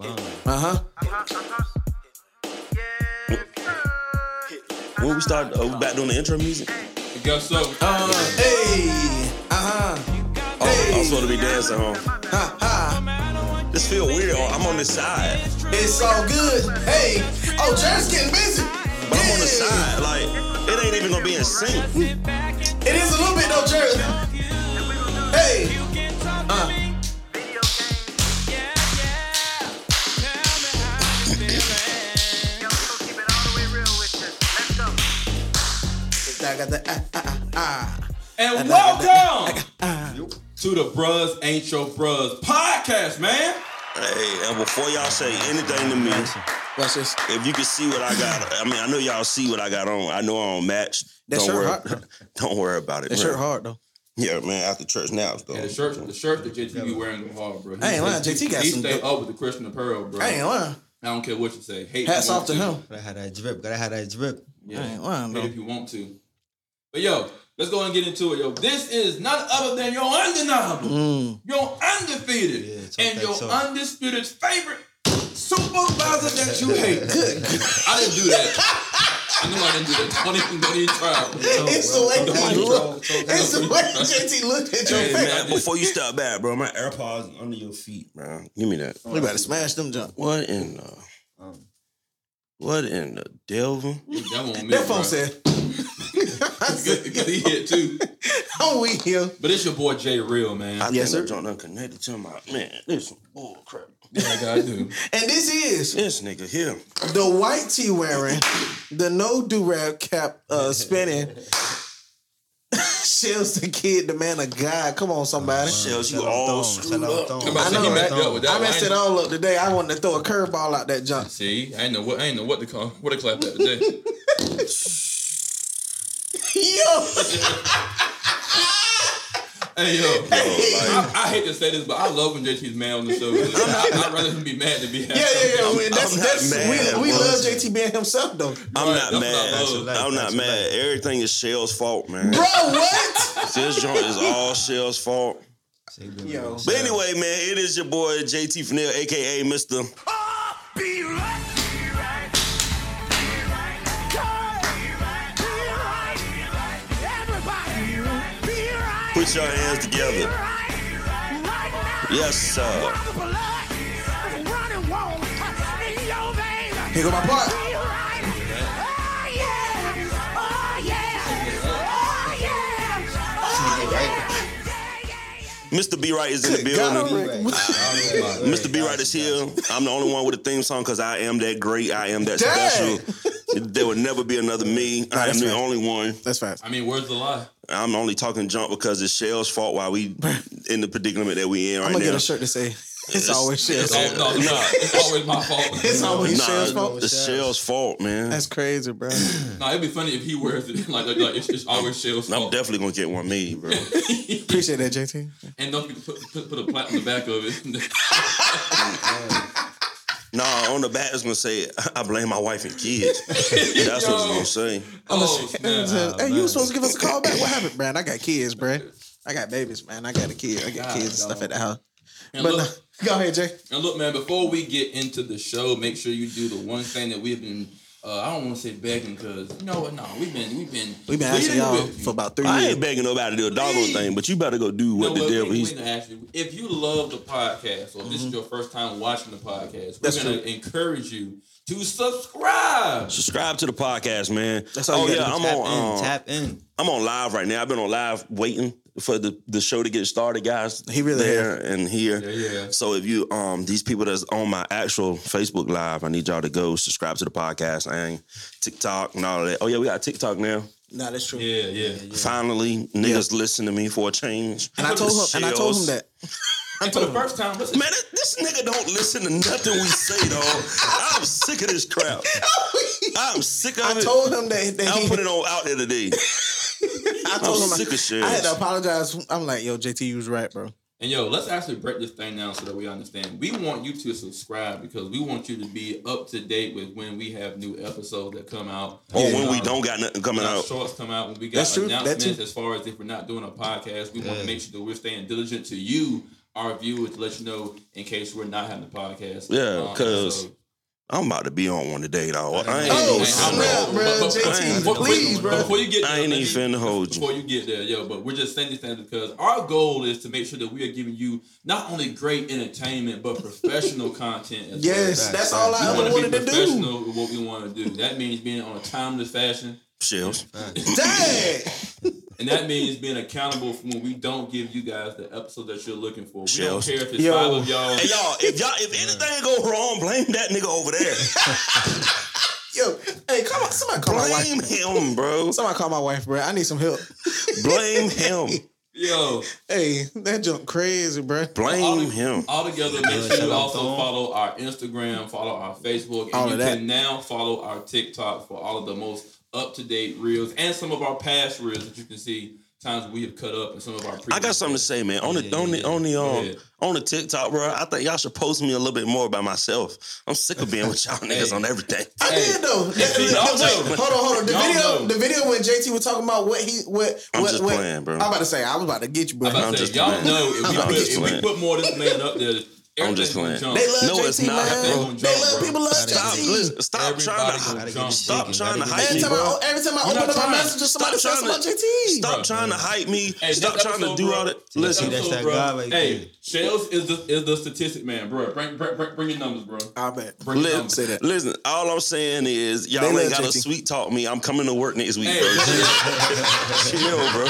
Uh huh. When we start, uh, we back doing the intro music. I guess so. Uh, hey. Uh huh. Oh, I'm supposed to be dancing, huh? Ha ha. This feel weird. Oh, I'm on this side, It's all good. Hey. Oh, Jared's getting busy. but I'm on the side. Like it ain't even gonna be in sync. It is a little bit though, Jared. Got the ah, ah, ah, ah. And welcome to the Bruhs Ain't Your Bruhs podcast, man. Hey, and before y'all say anything to me, Watch this. if you can see what I got, I mean, I know y'all see what I got on. I know I don't match. That don't shirt worry. hard. Don't worry about it. That man. shirt hard though. Yeah, man. After church now, though. And the shirt, the shirt that JT be wearing go hard, bro. He, I ain't lying, he- JT got he some stay good- up with the Christian Apparel, bro. I ain't lying. I don't care what you say. Hate Hats off to want him. Gotta have that drip. Gotta have that drip. I Yeah. ain't lying Hate if you want to. But yo, let's go and get into it, yo. This is none other than your undeniable, Mm. your undefeated, Yeah, and that your talk. undisputed favorite supervisor that you hate. Good. I didn't do that. I knew I didn't do that. Don't even, don't even try. bro. It's the way Come on, you bro. look. It's the way JT looked at your Hey, face. man, before you step back, bro, my AirPods under your feet, bro. Give me that. We better smash them junk. What in the? Um, What in the devil? That won't me, That phone said. I said, Because he hit too. I'm weak here. But it's your boy Jay Real, man. I Yes, think sir. that joint unconnected to my man. This some bull crap. Yeah, I do. And this is This nigga here. the white tee wearing, the no do rag cap uh, spinning. Shells the kid, the man of God. Come on, somebody. Shells you all Thong, screwed shout up. Thong. I'm I know, he up with that. I one. messed it all up today. I wanted to throw a curveball out that junk. See, I ain't know what I ain't know what to call what to clap at today. Yo, hey yo, Yo, like, I, I hate to say this, but I love when JT's mad on the show. I, I'd rather him be mad than be happy. yeah, yeah, yeah. I'm- I mean, that's, I'm not that's, mad, we we love JT being himself though. I'm Right, not that's what I mad. love. Life, I'm not that's mad. Everything is Shell's fault, man. Bro, what? This joint is all Shell's fault. Yo. But anyway, man, it is your boy JT Fennell, aka Mr. Put your hands together. Yes, sir. Here go my part. Mr. B Right is in the building. Rick. Mr. B Right is here. I'm the only one with a theme song because I am that great. I am that Dang. special. There will never be another me. I am the right. only one. That's fast. I mean, where's the lie? I'm only talking junk because it's Shell's fault while we in the predicament that we in right I'm gonna now. get a shirt to say it's always Shell's Oh, fault. no, it's. It's always my fault. It's always Nah, Shell's fault. it's Shell's fault, man. That's crazy, bro. No, it'd be funny if he wears it like, like, like it's, it's always Shell's fault. I'm definitely gonna get one me, bro. Appreciate that, JT. and don't forget to put, put, put a plat on the back of it. Oh, nah, on the back it's gonna say, "I blame my wife and kids." That's what it's Yo. gonna say. oh, snap. hey, you was supposed to give us a call back. What happened, man? I got kids, bro. I got babies, man. I got a kid. I got God, kids and stuff at the house. And But look, no, go ahead, Jay. And look, man, before we get into the show, make sure you do the one thing that we've been. Uh, I don't want to say begging because you know what? No, we've been we've been We've been asking y'all for about three I years. ain't begging nobody to do a doggone thing, but you better go do what No, the well, devil. we- He's, we ask you, if you love the podcast or if this is your first time watching the podcast, we're Mm-hmm. That's gonna true. encourage you to subscribe. subscribe to the podcast, man. That's all oh you yeah, I'm. Tap on. in, um, tap in. I'm on live right now. I've been on live waiting for the, the show to get started, guys. He really there and here. Yeah, yeah. So if you um these people that's on my actual Facebook live, I need y'all to go subscribe to the podcast and TikTok and all of that. Oh yeah, we got TikTok now. Nah, that's true. Yeah, yeah. Finally, niggas listen to me for a change. And I told him, and I told him that. I And for told the first time, listen, Man, this, this nigga don't listen to nothing we say, dog. I'm sick of this crap. I'm sick of I it. I told him that, that I'll he, put it on out there today. I told I'm him sick of shit. I had to apologize. I'm like, yo, JT, you was right, bro. And yo, let's actually break this thing down so that we understand. We want you to subscribe because we want you to be up to date with when we have new episodes that come out. Or Yeah. when we Um, don't got nothing coming when out. shorts come out, when we got That's true. That announcements as far as if we're not doing a podcast, we want to make sure that we're staying diligent to you, our viewers to let you know in case we're not having the podcast. Yeah, because episode. I'm about to be on one today, dog. I ain't, Oh, bro. but- but- JT, please, bro. Before you get there, I ain't even finna hold you. Before you get there, yo, but we're just saying these things because our goal is to make sure that we are giving you not only great entertainment but professional content. As Yes, well. that's all I We ever want to wanted to do. professional with what we want to do. That means being on a timeless fashion, Shells. Dang. and that means being accountable for when we don't give you guys the episode that you're looking for. We Shells. don't care if it's Yo. five of y'all. Hey y'all, if y'all if anything go wrong, blame that nigga over there. Yo, hey, come on. Somebody call my blame wife. him, bro. Somebody call my wife, bro. I need some help. Blame him. Yo, Hey, that junk crazy, bro. Blame him. All together, make sure you also follow our Instagram, follow our Facebook, and All you of that. can now follow our TikTok for all of the most up to date reels and some of our past reels that you can see times we have cut up and some of our. I got something to say, man. On the on the on the um ahead. on the TikTok, bro. I think y'all should post me a little bit more about myself. I'm sick of being with y'all niggas Hey. on everything. I Hey, did though. hey, see, y'all Wait, hold on, hold on. The Y'all video, know. the video when JT was talking about what he, what, I'm what, just what, playing, bro. I'm about to say, I was about to get you, bro. I'm about I'm to say, just y'all playing. know if we, put, if we put more of this man up there, I'm just everything's gonna playing. They love No, JT, it's not, man. bro. They love people love Stop, JT. listen, stop Everybody trying gonna jump. stop chicken, trying to hype get me, Every time, bro. I, every time I You're open up my trying- messages, somebody stop says trying about to- JT. Stop Bro. trying to hype me. Hey, Stop trying to do bro, all that. Listen, that's that guy right Hey, there. Shells is the is the statistic man, bro. Bring bring bring, bring your numbers, bro. I bet. Bring your Listen, numbers. Say that. listen, all I'm saying is y'all They ain't gotta sweet talk me. I'm coming to work next week, Hey, bro. Chill, bro.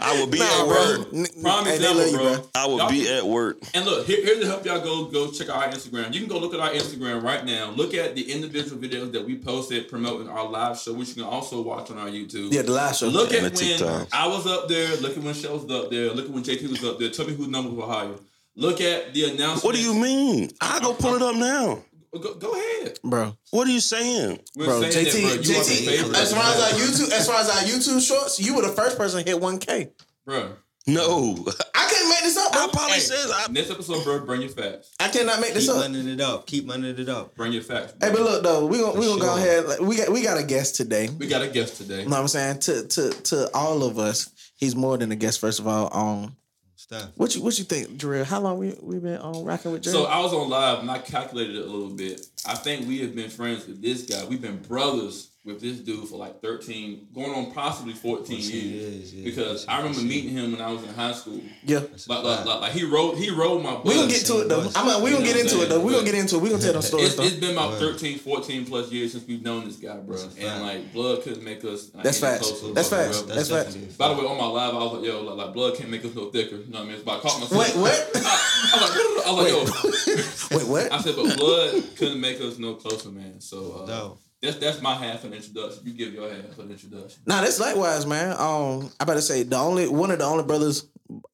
I will be Nah, at bro. work. N- prime hey, they example, you, bro. bro. I will Y'all be at work. And look, here, here's the help y'all go go check out our Instagram. You can go look at our Instagram right now. Look at the individual videos that we posted promoting our live show, which you can also watch on our YouTube. Yeah, the live show. Look at the when TikTok. I was up there. Look at when Shells was up there. Look at when JT was up there. Tell me whose numbers were higher. Look at the announcement. What do you mean? I go pull it up now. Go, go ahead. bro. What are you saying? We're Bro, saying JT, that, bro. You are the JT. As far as our YouTube, as far as our YouTube shorts, you were the first person to hit 1K. bro. No. I can't make this up, bro. I probably Hey, says I next episode, bro. Bring your facts. I cannot make this Keep up. running it up. Keep running it up. Bring your facts. Hey, but look though, we gonna we gonna go sure. ahead. Like, we got we got a guest today. we got a guest today. You know what I'm saying? To to to all of us, he's more than a guest. First of all, um, Stop. what you what you think, Jarrell? How long we we been on rocking with Jarrell? So I was on live and I calculated it a little bit. I think we have been friends with this guy. We've been brothers with this dude for like 13, going on possibly 14 years. years, yeah. Because I remember meeting him when I was in high school. yeah, Like, like, like, like he rode he rode my bus. we gonna get to it though. I'm mean, we gonna get into it though. We're gonna get into it. We're gonna tell them stories It's, it's been about Word. 13, 14 plus years since we've known this guy, bro. That's And fact. like blood couldn't make us. like, That's any facts. That's bro. facts. Bro. That's facts. definitely By the way, on my live, I was like, yo, like, like blood can't make us no thicker. You know what I mean? But I caught myself. Wait, what? I, I was like, I was like, yo. Wait, what? I said, but blood couldn't make us no closer, man. So uh, No. That's that's my half an introduction. You give your half an introduction. Nah, that's likewise, man. Um, I better say the only one of the only brothers.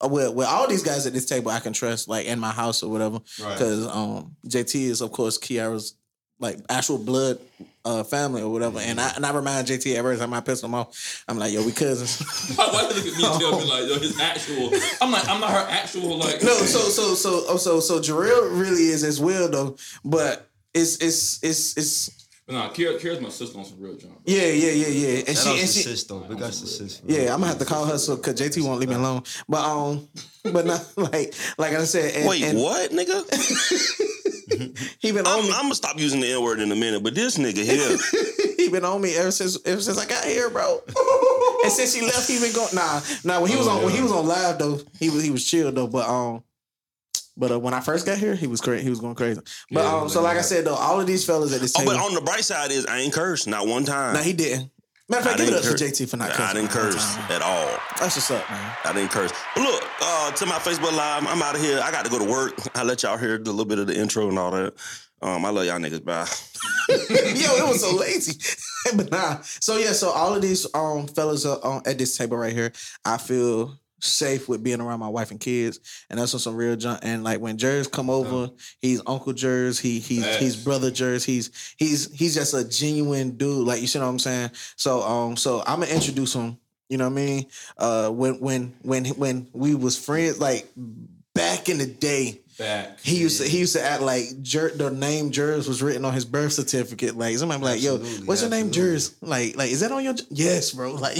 uh, With, with all these guys at this table, I can trust, like in my house or whatever, Right. because um, JT is of course Kiara's like actual blood uh, family or whatever, and I and I remind JT every time I piss him off, I'm like, yo, we cousins. Wife look at me and tell me like, yo, his actual. I'm like, I'm not her actual like. no, so so so oh, so so Jarrell really is as well though, but it's it's it's it's But nah, Kira, Kira's my sister on some real jump. yeah yeah yeah yeah, and Shout she out and to she sis though. Big ups to sis. yeah, I'm gonna have to call her so because JT won't leave me alone, but um, but not like like I said, and, Wait, and what, nigga? he been on I'm, me. I'm gonna stop using the N word in a minute, but this nigga here, he been on me ever since ever since I got here, bro. and since he left, he been going. Nah, nah. When he was on when he was on live though, he was he was chill though. But um, but uh, when I first got here, he was crazy. He was going crazy. But Yeah, um, so like I said though, all of these fellas at this oh, table. but on the bright side is I ain't cursed not one time. nah, he didn't. Matter of I fact, give it up to. JT for not cursing. I didn't curse at all. That's what's up, man. I didn't curse. But look, uh, to my Facebook Live, I'm out of here. I got to go to work. I let y'all hear a little bit of the intro and all that. Um, I love y'all niggas. Bye. Yo, it was so lazy. but nah. So yeah, so all of these um fellas are um, at this table right here. I feel safe with being around my wife and kids, and that's on some real junk. And like when Jers come over, he's Uncle Jers. He he's Facts. he's brother Jers. He's he's he's just a genuine dude. Like you see what I'm saying. So um so I'm gonna introduce him. You know what I mean? Uh, when when when when we was friends, like back in the day. Back. He used to he used to act like Jer, the name Jers was written on his birth certificate. Like somebody be like, "Yo, Absolutely, what's your name, absolutely. Jers?" Like, like is that on your? Yes, bro. Like,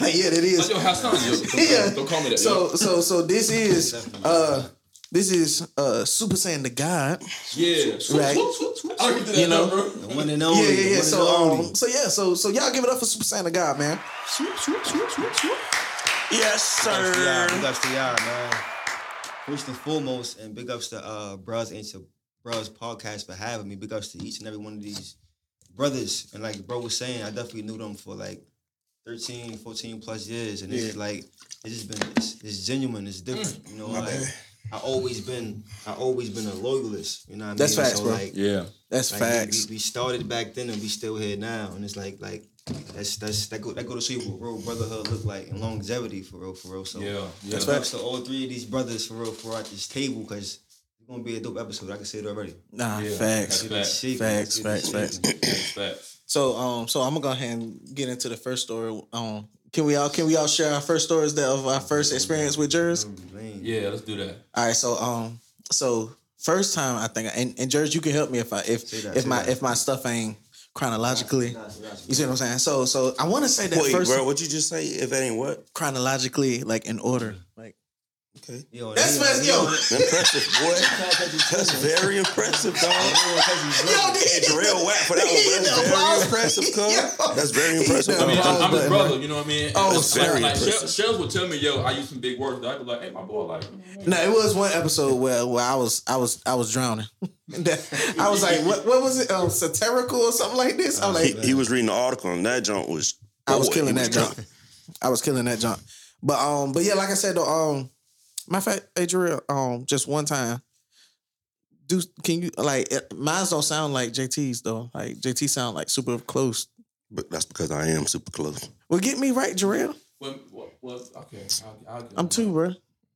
like yeah, it Like, yo, have. Yo, Yeah. don't call me that. So yo. so so this is uh this is uh Super Saiyan the God. Yeah. Right. I can do that, You know? The one and only. yeah, the yeah. So um, so yeah, so so y'all give it up for Super Saiyan the God, man. Yes, Big ups to y'all, sir. big ups man. First and foremost, and big ups to uh Bros Ancient Bros podcast for having me. Big ups to each and every one of these brothers. And like bro was saying, I definitely knew them for like 13, 14 plus years. And it's just like it's just been it's, it's genuine, it's different. You know, My like bad. I always been I always been a loyalist. You know what I mean? That's facts, so bro. like Yeah. That's like, facts. We, we started back then and we still here now, and it's like like that's that's that go that go to show you what real brotherhood look like and longevity for real for real. So Yeah. Yeah. That's thanks to all three of these brothers for real for at this table because it's gonna be a dope episode. I can say it already. Nah, Yeah. facts. That's Get it facts. shaking, Facts, facts, facts. shaking. Facts, facts. So um, so I'm gonna go ahead and get into the first story. Um, can we all can we all share our first stories that of our first experience with Jers? Lane. Yeah, let's do that. All right, so um, so first time I think, and, and Jers, you can help me if I if that, if my that. if my stuff ain't chronologically. You see what I'm saying? So so I want to say that Wait, first bro, what you just say? If that ain't what? chronologically, like in order, mm-hmm. like Okay. Yo, That's he fast, yo. Impressive, boy. That's very impressive, dog. yo, Hey, Jarrell whack for that one, that's very impressive, cuz. That's very impressive. I mean, I'm, I'm his brother, bro. you know what I mean? Oh, That's very like, like impressive. Shells, Shells would tell me, yo, I use some big words. I'd be like, hey, my boy, like, No, it was one episode where, where I was I was I was drowning. I was like, what what was it? Um, satirical or something like this. I was He, like, he was reading the article and that junk was. I was killing he that jump. I was killing that jump. But um, but yeah, like I said though, um, my fact, hey Jarrell, um, just one time. Do can you like it, mine don't sound like JT's though. Like JT sound like super close. But that's because I am super close. Well, get me right, Jarrell. what, what, what, okay. I'll, I'll get I'm him. two, bro.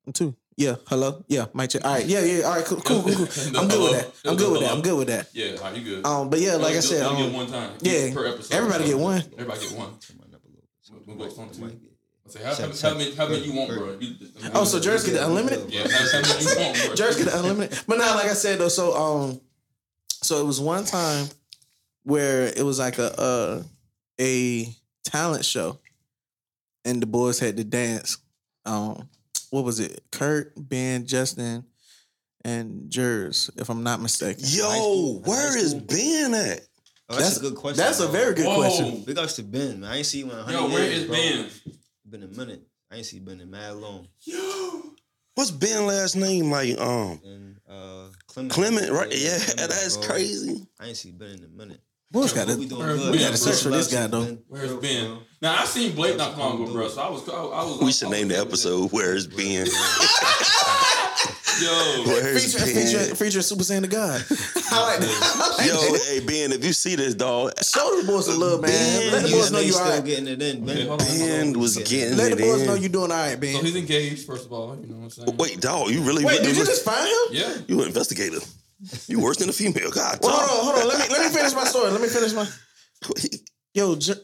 I'm two. Yeah. Hello. Yeah. Mic check. All right. Yeah. Yeah. All right. Cool. Cool. Cool. cool. I'm good with that. I'm good with that. I'm good with that. Yeah, all right, you good. Um. But yeah, like I You'll- said, you'll get um, one time. yeah, per episode. everybody get one. Everybody get one. Turn mine up a little. We'll go on two. Mic. Say, how, how, Check, how many, how many you want, bro? You, Oh, so Jerry's get the unlimited. Yeah, how, how many you want, bro? Jerry's get unlimited. But now, like I said though, so um, so it was one time where it was like a uh a talent show, and the boys had to dance. Um, what was it? Kurt, Ben, Justin, and Jers, if I'm not mistaken. Yo, school? where High is school? Ben at? Oh, that's, a good question. That's a very good Whoa. question. Big ups to Ben, man. I ain't seen one in 100 Yo, where years, is bro. Ben? Been a minute. I ain't seen Ben in mad long. Yo, What's Ben last name? Like um And uh, Clement. Clement, right? Yeah, Clement, that's bro. crazy. I ain't seen Ben in a minute. Boys got But we to. doing Where- good. we gotta search for this guy, though. Ben. where's Bro, Ben? Now I seen Blake not That's long what ago, I'm bro. So I was, I, I was. We should was name the okay with episode Where's Ben? it. Yo, Where's Feature, feature, Ben? feature Super Saiyan the God. I like that. I like Yo, that. hey Ben, if you see this dog, Show the boys a love, man. Ben, Let the boys know they you still alright. getting it in. Ben, Okay, hold on, hold on. Ben was getting Let it the boys in. know you're doing alright, so Ben. he's engaged. First of all, you know what I'm saying? Wait, dog, you really Wait, went did you look- just find him? Yeah. You an investigator. You worse than a female. God, Well, hold on, hold on. Let me let me finish my story. Let me finish my. Yo, J-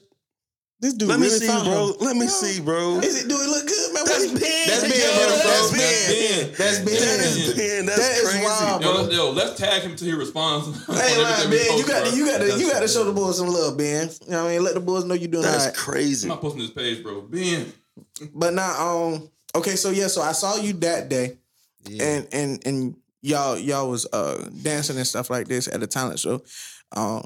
this dude Let me really see, found bro. him. Let me see, bro. Is it? Do it look good, man? That's What is- Ben. That's Ben, bro. that's That's Ben. Ben. That's Ben. That is Ben. That's That is crazy. wild, Yo, bro. let- yo, let's tag him till he responds. Hey, everything man, Ben, you got to, you got to, you got to show the boys some love, Ben. You know what I mean? Let the boys know you're doing That's alright. crazy. I'm not posting this page, bro. Ben. But now, um, okay, so yeah, so I saw you that day, Yeah. and and and y'all y'all was uh dancing and stuff like this at a talent show, um,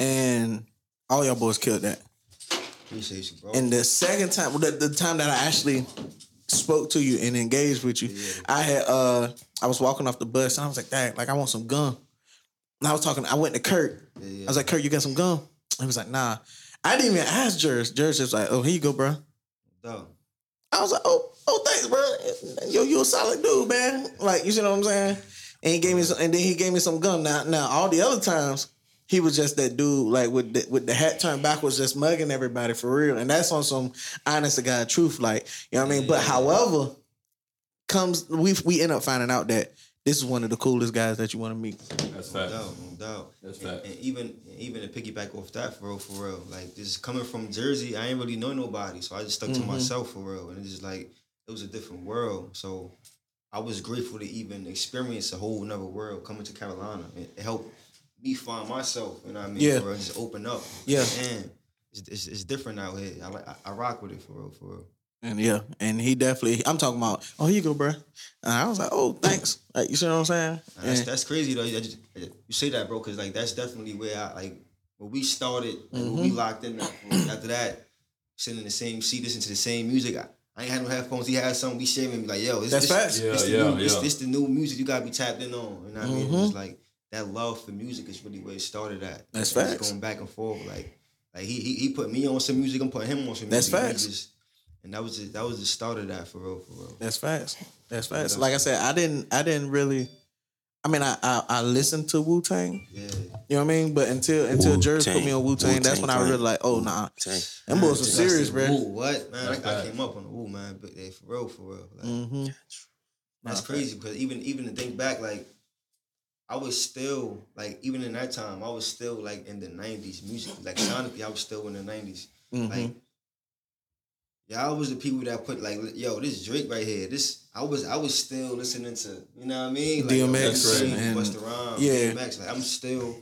and all y'all boys killed that. Appreciate you, bro. And the second time, well, the, the time that I actually spoke to you and engaged with you, I had uh I was walking off the bus and I was like, Dad, like I want some gum. And I was talking, I went to Kurt. yeah. I was like, Kurt, you got some gum? He was like, Nah. I didn't even ask Jers. Jers was like, Oh, here you go, bro. Dog. I was like, Oh, oh, thanks, bro. Yo, you a solid dude, man. Like, you see what I'm saying? And he gave me some, and then he gave me some gum. Now, now, all the other times. He was just that dude, like with the, with the hat turned backwards, just mugging everybody for real, and that's on some honest to God truth, like you know what I mean. But however, comes we we end up finding out that this is one of the coolest guys that you want to meet. That's No fact. doubt, no doubt. That's and, fact. and even even to piggyback off that for real, for real. Like just coming from Jersey, I ain't really know nobody, so I just stuck Mhm. to myself for real. And it's just like it was a different world. So I was grateful to even experience a whole another world coming to Carolina. It, it helped me find myself. You know what I mean? Yeah. For real, just open up. Yeah. And it's, it's, it's different out here. I like I, I rock with it for real, for real. And yeah, and he definitely. I'm talking about. Oh, here you go, bro. And I was like, oh, thanks. Like, you see what I'm saying? That's, And- that's crazy though. You just- you say that, bro, because like that's definitely where I like when we started, like, when we Mm-hmm. locked in. Like, after that, sitting in the same seat, listening to the same music. I, I ain't had no headphones. He had some. We sharing. Be like, yo, this, That's this, facts. This, Yeah, the yeah, new, yeah. this the new music you gotta be tapped in on. You know what I mean? It's like that love for music is really where it started at. That's Like, facts. Going back and forth, like like he he, he put me on some music. I'm putting him on some That's music. We facts. just- and that was just, that was the start of that for real, for real. That's fast. That's fast. Like I said, I didn't. I didn't really. I mean, I I, I listened to Wu Tang. Yeah. You know what I mean? But until until Jers put me on Wu Tang, that's when I Wu-Tang really like. Oh nah, Dang. them boys were serious, bro. Ooh, what man? That's I, I came up on the ooh man, but yeah, for real, for real. Like, Mm-hmm. That's crazy because even even to think back, like I was still like even in that time, I was still like in the nineties music. Like sonically, I was still in the 90s Mm-hmm. Like y'all was the people that put like, yo, this Drake right here. This I was I was still listening to, you know what I mean? Like, DMX right, and- crazy, Busta Rhymes, yeah. DMX. Like I'm still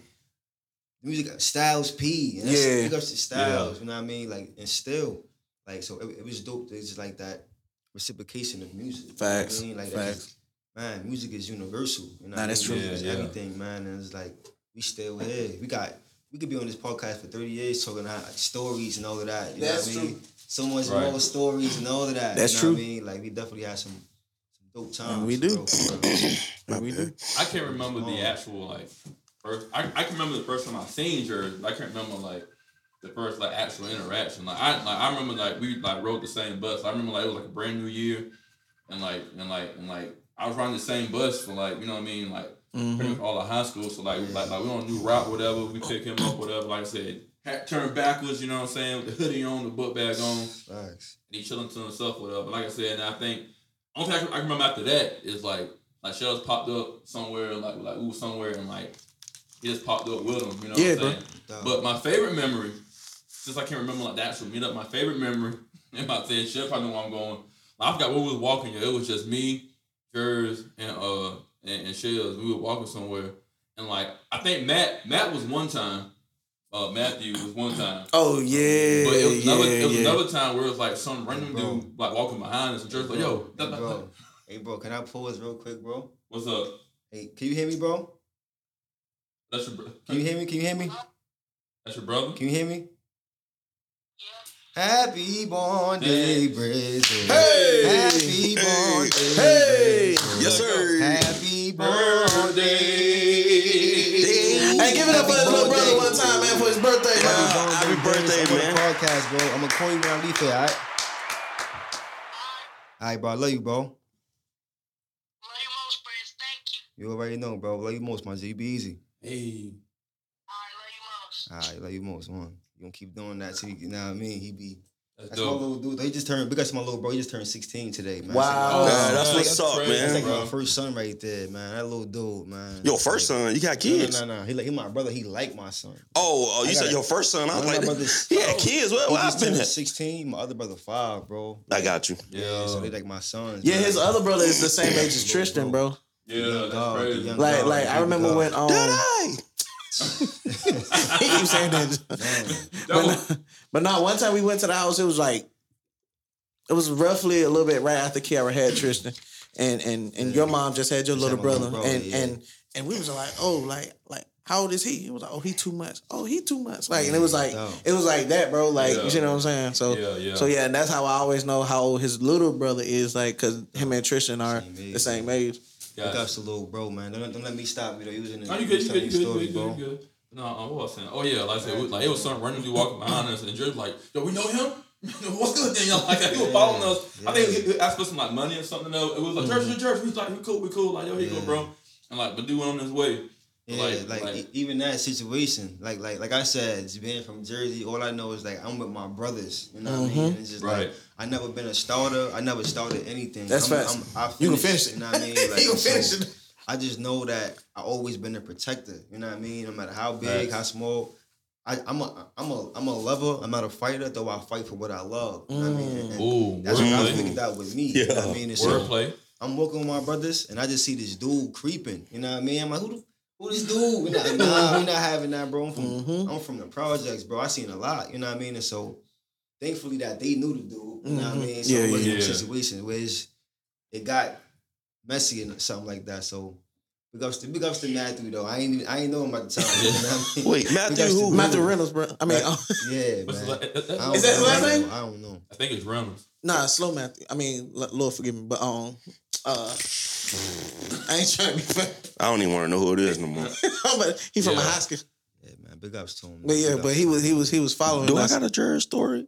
music Styles P. And that's, Yeah. big ups to Styles, you know what I mean? Like and still like so it, it was dope. It's just like that reciprocation of music. you know what I Facts. mean? Like Facts. That's just- man, music is universal. You know Nah, that's true. Yeah, yeah. everything, man. And it's like we still here. We got we could be on this podcast for 30 years talking about stories and all of that. You That's know what I mean? true. So much Right. more stories and all of that. That's you know true. What I mean? Like we definitely had some some dope times. And we do. real, for real. Like we do. I can't remember the actual like first. I, I can remember the first time I seen Jersey. I can't remember like the first like actual interaction. Like I like I remember like we like rode the same bus. I remember like it was like a brand new year, and like and like and like I was riding the same bus for like you know what I mean like Mm-hmm. pretty much all the high school. So like we like like we on a new route whatever. We pick him up whatever. Like I said, hat turned backwards. You know what I'm saying? With the hoodie on, the book bag on. And he chilling to himself, whatever. But like I said, and I think only thing I can, I can remember after that is like like Shells popped up somewhere, like like ooh somewhere, and like he just popped up with him. You know Yeah, what I'm saying? Dog. But my favorite memory, since I can't remember like the actual meetup, my favorite memory, and my saying Shell I know where I'm going. I forgot where we was walking. It was just me, Jers, and uh and, and Shells. We were walking somewhere, and like I think Matt Matt was one time. Uh, Matthew was one time. Oh yeah, But it was, yeah, another, it was yeah. another time where it was like some random Bro. dude like walking behind us and just like, yo, hey, bro. Hey, bro. Can I pause real quick, bro? what's up? Hey, can you hear me, bro? That's your bro- Can you hear me? Can you hear me? that's your brother? Can you hear me? Happy born day, Brazil. Hey! Happy born day. Hey! Brazil. Yes, sir. Happy birthday. Hey, give it up for his little brother one time, man, for his birthday, man. Happy Happy birthday, birthday, man. man. Podcast, bro. I'm gonna call you when I leave here, all right? All right, bro. I love you, bro. Love you most, Prince. Thank you. You already know, bro. Love you most, my G. Be easy. Hey. I love you most. All right, love you most, man. You gonna keep doing that till you, you know what I mean? He be. That's That's my little dude. He just turned. Because my little bro, he just turned 16 today, man. Wow. That's Yeah, like, that's man, what's up, man. that's like bro. my first son right there, man. That little dude, man. Your first son, you got kids. No, no, no. He like he my brother. He like my son. Oh, oh, you I said got- your first son. I was like, my brothers- he had kids. Well, He I've just been 16. My other brother five, bro. I got you. Yeah. So they like my sons. Yeah, man. his other brother is the same age as Tristan, bro. Yeah, that's dog, crazy. Like, dog, like I remember dog. when um, Did I? He keeps saying that. That but, was- not, but not one time we went to the house. It was like it was roughly a little bit right after Kiara had Tristan, and and and your mom just had your Just little brother, brother, and yeah. and and we was like, oh, like like how old is he? It was like, oh, he too much. Oh, he too much. Like, and it was like Dog. it was like that, bro. Like Yeah. you know what I'm saying? So Yeah, yeah. so yeah, and that's how I always know how old his little brother is, like because him and Tristan are Same the same age. Yeah. Big ups to little bro, man. Don't, don't let me stop you though. You was in the No, you good, you good, you good, you story, good, you bro. good, you good. No, uh, what was I saying? Oh yeah, like I said, it was, like it was some random dude walking behind us, and Jerry's like, "Yo, we know him. What's good?" Then y'all like he was following us. I think he, he asked for some like money or something. Though it was like church, church, church. We was like, "We cool, we cool." Like, yo, here you go, Yeah. bro. And like, but dude went on his way. Yeah, Like- like, like- even that situation, like like like I said, being from Jersey, all I know is like I'm with my brothers. You know what I mean? And it's just Right. like I never been a starter. I never started anything. That's I'm, facts. I'm, I You can finish it. You know what I mean? You can so finish it. I just know that I always been a protector. You know what I mean? No matter how big, Facts. how small. I, I'm a I'm a I'm a lover. I'm not a fighter, though I fight for what I love. You know what I mean? And- and Ooh, that's what I wordplay. figured out with me. You know what I Yeah. mean? And so, Wordplay. I'm walking with my brothers, and I just see this dude creeping. You know what I mean? I'm like, who, the, who this dude? We not, nah, we not having that, bro. I'm from, Mhm. I'm from the projects, bro. I seen a lot. You know what I mean? And so, thankfully that they knew the dude. You know what I Mhm. mean? So Yeah, it wasn't yeah. a situation where it got messy and something like that. So big ups to big ups to Matthew though. I ain't even- I ain't know him at the time. You know I mean? Wait, Matthew Big ups to who? Matthew Reynolds, bro. I mean, uh, Yeah, What's man. la- that- that- I don't Is that his know. last I don't name? I don't know. I think it's Reynolds. nah, slow Matthew. I mean, Lord forgive me, but um, uh, I ain't trying to be fat, I don't even want to know who it is no more. but he from Yeah. a high school. Yeah, man. Big ups to him. But yeah, Big but he was he was he was following. Do I got a Jerry story?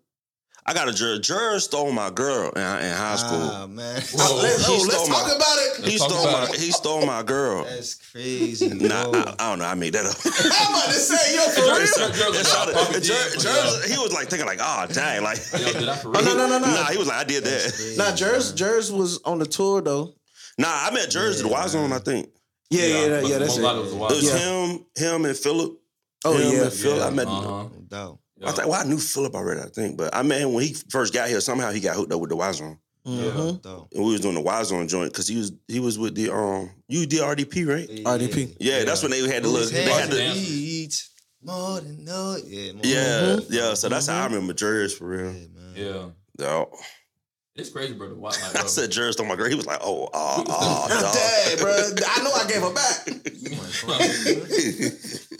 I got a Jerry. Jerry stole my girl in, in high school. Ah, man. Whoa. Let's, He oh, let's stole talk my- about it. he Let's stole about my it. he stole my girl. That's crazy. Nah. I, I don't know. I made that up. I'm about to say, yo, for Jerry- real. Jerry- Jerry was It's like, all- I probably Jer- did, but, Jer's- he was like thinking like, oh dang, like Yo, did I for Oh real? no no no no. nah, he was like, I did That's that. crazy, Nah, Jers man. Jers was on the tour though. Nah, I met Jersey at the Yeah, Y Zone. I think. Yeah, yeah, yeah, but yeah that's it. it was It was Yeah. him, him and Philip. Oh him yeah, and Phil. I met. Uh-huh. No doubt. Yeah. I thought, well, I knew Philip already, I think, but I met him when he first got here. Somehow he got hooked up with the Y Zone, Mhm. No doubt. and we was doing the Y Zone joint because he was he was with the um you did RDP right? RDP. Yeah, that's when they had the little. They had hands to, Dance. more than no. Yeah, more yeah, yeah. So that's how I remember Jerry's for real. Yeah, man. Yeah. Yeah. It's crazy, bro. to watch, Like, I said Jerry's stole my girl. He was like, oh, oh, oh, I'm dog. dead, bro. I know I gave her back.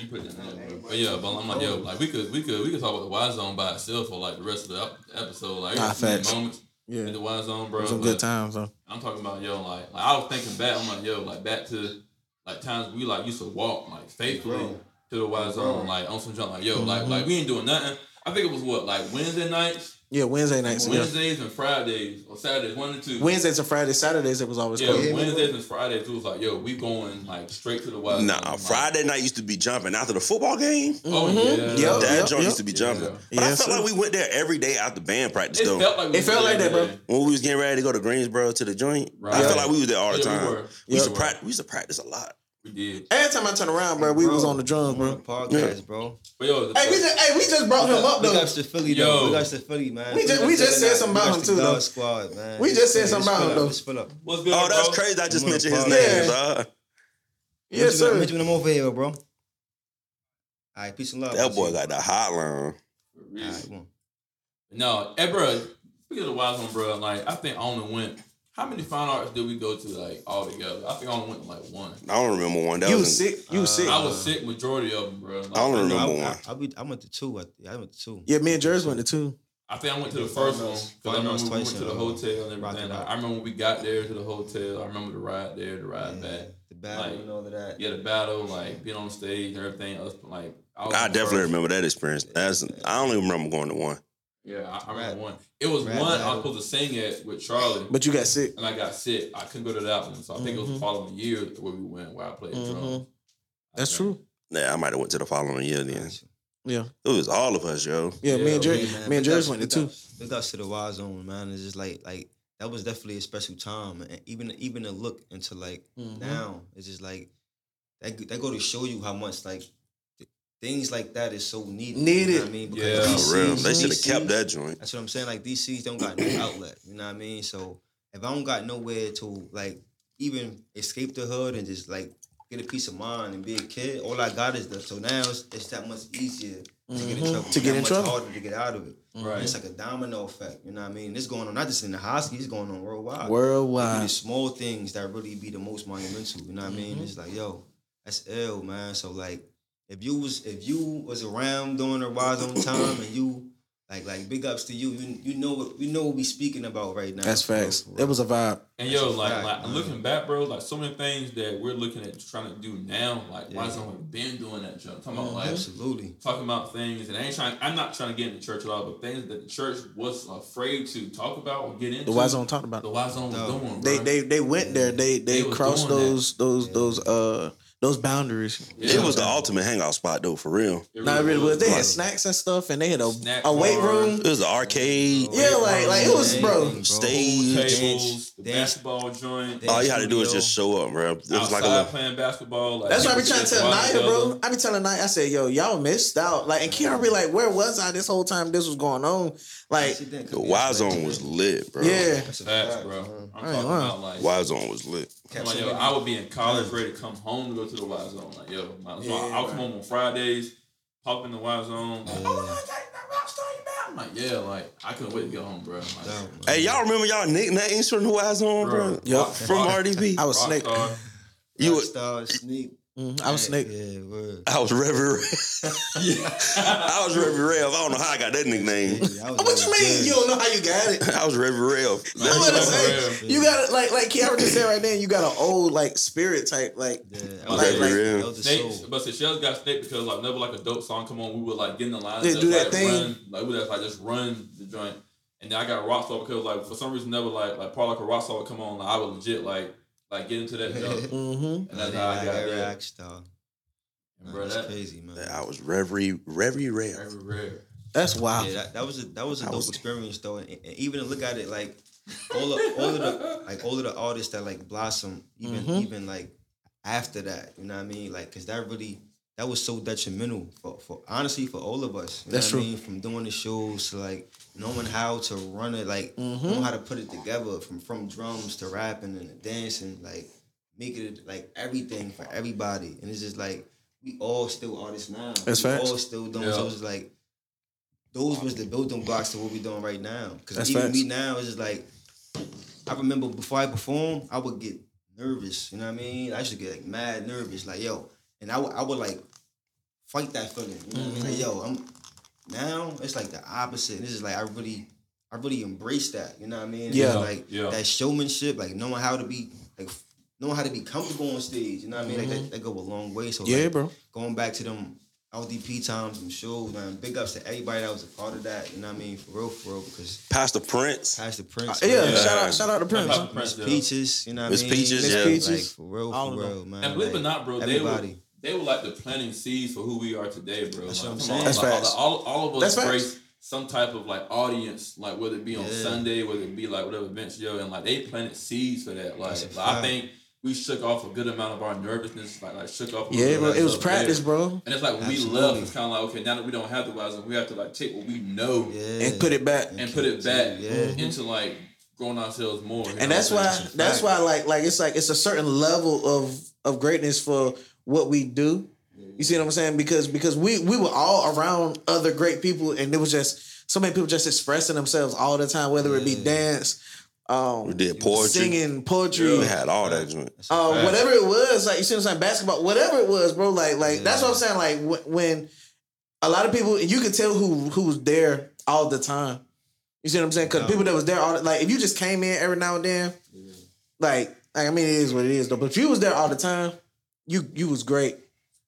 You put that in there. But yeah, but I'm like, yo, like we could, we could, we could talk about the Y Zone by itself for like the rest of the episode. Like, Nah, there's so many facts. moments Yeah, in the Y Zone, bro. some but good times though. I'm talking about yo, like, like I was thinking back. I'm like, yo, like back to like times we like used to walk like faithfully Bro. to the Y Zone, like on some junk, like yo, like Mhm. like we ain't doing nothing. I think it was what like Wednesday nights, Yeah, Wednesday nights. Yeah. Wednesdays and Fridays or Saturdays, one or two. Wednesdays and Fridays, Saturdays it was always Yeah, cold. Wednesdays and Fridays. It was like, yo, we going like straight to the Y Zone. Nah, like, Friday night used to be jumping after the football game. Oh Mhm. yeah, Yep, that yep, joint yep. used to be jumping. Yeah. But I felt sir. like we went there every day after band practice It though. felt like we It felt like that, bro. when we was getting ready to go to Greensboro to the joint, Right. I felt like we was there all the Yeah, time. We, We, were. used to practice. We used to practice a lot. We did. Every time I turn around, bro, we was on the drums, bro. the podcast, bro. But yo, Hey, we just hey, we just brought him up Big though. ups to Philly, Yo. though. Big ups to Philly, man. We just- we just said something about him, too, though. Squad, man. We just said something about him, up, though. Just fill up. what's good? Oh, that's bro? crazy. I just I'm mentioned his name. podcast. dog. Yes, I'm sir. mentioning him over here, bro. All right, peace and love. That boy got the hotline. For real. All right, come on. No, eh, hey, bro. Speaking of the Y Zone, bro, like I think I only went. How many fine arts did we go to like all together? I think I only went to like one. I don't remember one. That You was, was sick. You Uh, was sick. I was sick majority of them, bro. Like, I don't remember I, one. I, I, be, I went to two. I, I went to two. Yeah, me and Jers went to two. I think I went to the first one because I remember we went to the in a row. hotel and everything. Like. I remember when we got there to the hotel. I remember the ride there, the ride Yeah, back. The battle Like, and all of that. Yeah, the battle, like being on stage, and everything. Us like was I definitely first. remember that experience. That's I only remember going to one. Yeah, I, I Rap. remember one. It was Rap one I was supposed to sing at with Charlie. But you got sick. and I got sick. I couldn't go to that one, so I think it was the Mhm. following year where we went where I played drums. Mhm. That's true. think. Yeah, I might have went to the following year then. Yeah. It was all of us, yo. Yeah, me and Jerry, man. me and Jerry went to big two. ups- Big ups to the Y Zone, man. It's just like like that was definitely a special time, and even even to look into like Mhm. now, it's just like that. That go to show you how much like th- things like that is so needed. You Needed. know what I mean, Yeah. For real. They should have kept that joint. That's what I'm saying. Like these seeds don't got no outlet. You know what I mean? So if I don't got nowhere to like even escape the hood and just like get a peace of mind and be a kid, all I got is that. So now it's, it's that much easier to get in Mhm. trouble. To get that in much trouble. harder to get out of it. Right. It's like a domino effect. You know what I mean? It's going on not just in the hospital, it's going on worldwide. It be the Worldwide. small things that really be the most monumental. You know what I mean? Mhm. It's like, yo, that's ill, man. So like, if you was if you was around during the Y Zone time and you like like big ups to you, you you know what you know what we speaking about right now. That's facts. for It was a vibe. And That's yo, a like, like man. looking back, bro, like so many things that we're looking at trying to do now, like why Yeah. someone been doing that jump? Talking about like absolutely. talking about things, and I ain't trying. I'm not trying to get into church at all, but things that the church was afraid to talk about or get into. The Y Zone talked about. The it. Y Zone was doing. They bro. they they went there. They they, They crossed doing that. those those Yeah. those uh those boundaries. Yeah. It was the ultimate hangout spot though, for real. It No, it really was. They bro. had snacks and stuff, and they had a Snack a weight room. It was an arcade. Yeah, like like it was, bro. Anything, Stage. tables, the basketball joint. All you had to do was just show up, bro. It was outside like a little. playing basketball. Like, That's why I be people trying to tell walk Naya, bro. I be telling Naya, I said, yo, y'all missed out. Like, and Kiara be like, where was I this whole time this was going on? Like, The Y Zone was lit, bro. yeah. That's a Facts, fact, bro. I'm talking about like. Y Zone was lit. I'm like, yo, I would be in college ready to come home to go to the Y Zone. Like, yo, my, so Yeah, I'll come home on Fridays, pop in the Y Zone. Like, Yeah. oh, my God, that rock star. I'm like, yeah, like I couldn't wait to get home, bro. Like, Dope. Hey, y'all remember y'all nicknames from who I was on, bro? Bro. Yup. From RDB. I was Snake. Rockstar. You were- Rockstar, Sneak. Mhm, I was Snake. Yeah, word. I was Reverend. I was Reverend Rev. I don't know how I got that nickname. Yeah, What you mean? yeah. You don't know how you got it? I was Reverend Rev. You know what I'm saying? You got it like like Kiara just said right there. You got an old like spirit type like. Yeah, Like- like, like- that was the Snake, soul. but Seychelles got Snake because like never like a dope song come on, we would like get in the line, Yeah, and do that like, thing. Run, like we just like just run the joint. And then I got Rockstar because like for some reason never like like part like a Rockstar would come on, like, I would legit like like get into that joke. Mm-hmm. And that's how I got every that. Rockstar. And bro, That's that crazy, man. I was Reverie Reverie Rev. very rare. That's wild. Yeah, that, that was a that was a That dope was- experience though, and, and even to look at it like all of all of the like all of the artists that like blossom even Mhm. even like after that, you know what I mean? Like, cause that really that was so detrimental for, for honestly for all of us. You That's know what true. I mean? From doing the shows to like knowing how to run it, like Mhm. knowing how to put it together from from drums to rapping and the dancing, like making it like everything for everybody. And it's just like we all still artists now. That's we facts. all still doing Yeah. so it's like those was the building blocks to what we're doing right now. That's Because even facts. me now, it's just like I remember before I perform, I would get nervous. You know what I mean? I used to get like mad nervous, like yo, and I would I would like fight that feeling. You know what I mean? Like Mm-hmm. yo, I'm now it's like the opposite. This is like I really I really embrace that. You know what I mean? It's Yeah. like Yeah. that showmanship, like knowing how to be like knowing how to be comfortable on stage. You know what I mean? Like that, that go a long way. So Mm-hmm. Yeah, like, bro. going back to them LDP times, them shows, man. Big ups to everybody that was a part of that. You know what I mean? For real, for real. Because Pastor Prince. Pastor Prince, Uh, yeah, man, shout out, shout out to Prince. Shout Miss Peaches, you know what I mean? Peaches, Miss yeah. Peaches. Like for real, for real, man. And believe it or not, bro, they were everybody. They were like the planting seeds for who we are today, bro. That's like, what I'm saying. That's like, facts. All, all of us That's facts. some type of like audience, like whether it be on Yeah. Sunday, whether it be like whatever events, yo, and like they planted seeds for that. Like, like, I think we shook off a good amount of our nervousness, like like shook off. a Yeah, bro. It was practice, there. bro. And it's like when we Absolutely. left, it's kind of like okay, now that we don't have the wisdom, we have to like take what we know Yeah. And put it back. and put it back Yeah. into like growing ourselves more. you know and that's why that's why like like it's like it's a certain level of of greatness for what we do. You see what I'm saying? Because because we we were all around other great people, and it was just so many people just expressing themselves all the time, whether it be dance, um, We did poetry. singing, poetry, We had all that joint. Uh, fact. whatever it was, like you see what I'm saying, basketball, whatever it was, bro. Like, like that's what I'm saying. Like when a lot of people, you could tell who who was there all the time. You see what I'm saying? Because Yeah. people that was there all the, like, if you just came in every now and then, like, like I mean, it is what it is though. But if you was there all the time, you you was great.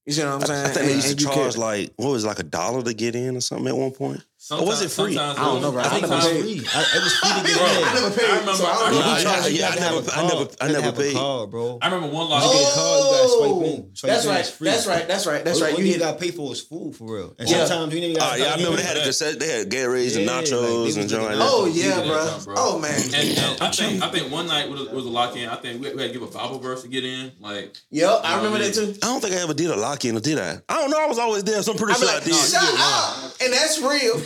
You see what I'm saying? I think they used to and charge like what was it, like a dollar to get in or something at one point. Or was it free? I don't know, bro. I I think it never was paid. free. I, it was free to get Bro, in. I never paid. I remember- so I don't I know remember- who yeah, charged I never- have a I never- I never have a paid. card, bro. I remember one You loss. get a card, you gotta swipe in. Oh, swipe That's in, right. it's free. That's right. That's right. That's right. You you hit got to pay for is food for real. And Yeah. sometimes you didn't even Oh got. Uh, yeah, I remember they had a cassette. They had Garys and Yeah, like, nachos and joint like looking that. Oh yeah, bro. Oh man. And, and I think I think one night was, was a lock in. I think we, we had to give a Bible verse to get in. Like Yep, I remember that too. I don't think I ever did a lock in or did I? I don't know. I was always there, so I'm pretty sure I did. shut up, and that's real,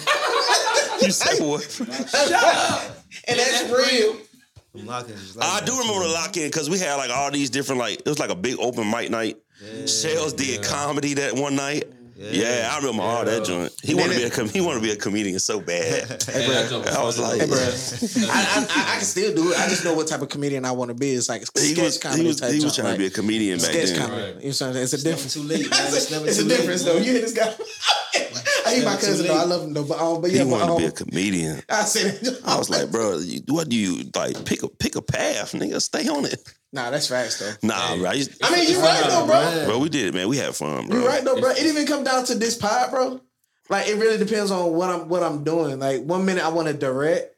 You say what? shut up, and that's real. From locking, I do remember the lock in because we had like all these different like it was like a big open mic night. Yeah. Sales did comedy that one night. Yeah, I remember all that joint. He wanted to be a com- he wanted to be a comedian so bad. and that I was funny, like- bro. I, I, I, I can still do it. I just know what type of comedian I want to be. It's like he sketch was comedy he was, type. he was junk, trying to be a comedian back sketch then. comedy. Right. You know what I'm saying? It's a difference. too late, man. It's it's a too late, difference man. though. You hear this guy? I hate my cousin though. I love him though. But um, but He yeah, but, wanted to um, be a comedian. I said, I was like, bro, you, what do you like? Pick a pick a path, nigga. Stay on it. Nah, that's facts though. Nah, Hey. bro. I used- I mean, you right though, bro. bro, we did it, man. We had fun, bro. You right though, bro. It even come down to this pod, bro. Like it really depends on what I'm what I'm doing. Like one minute I want to direct,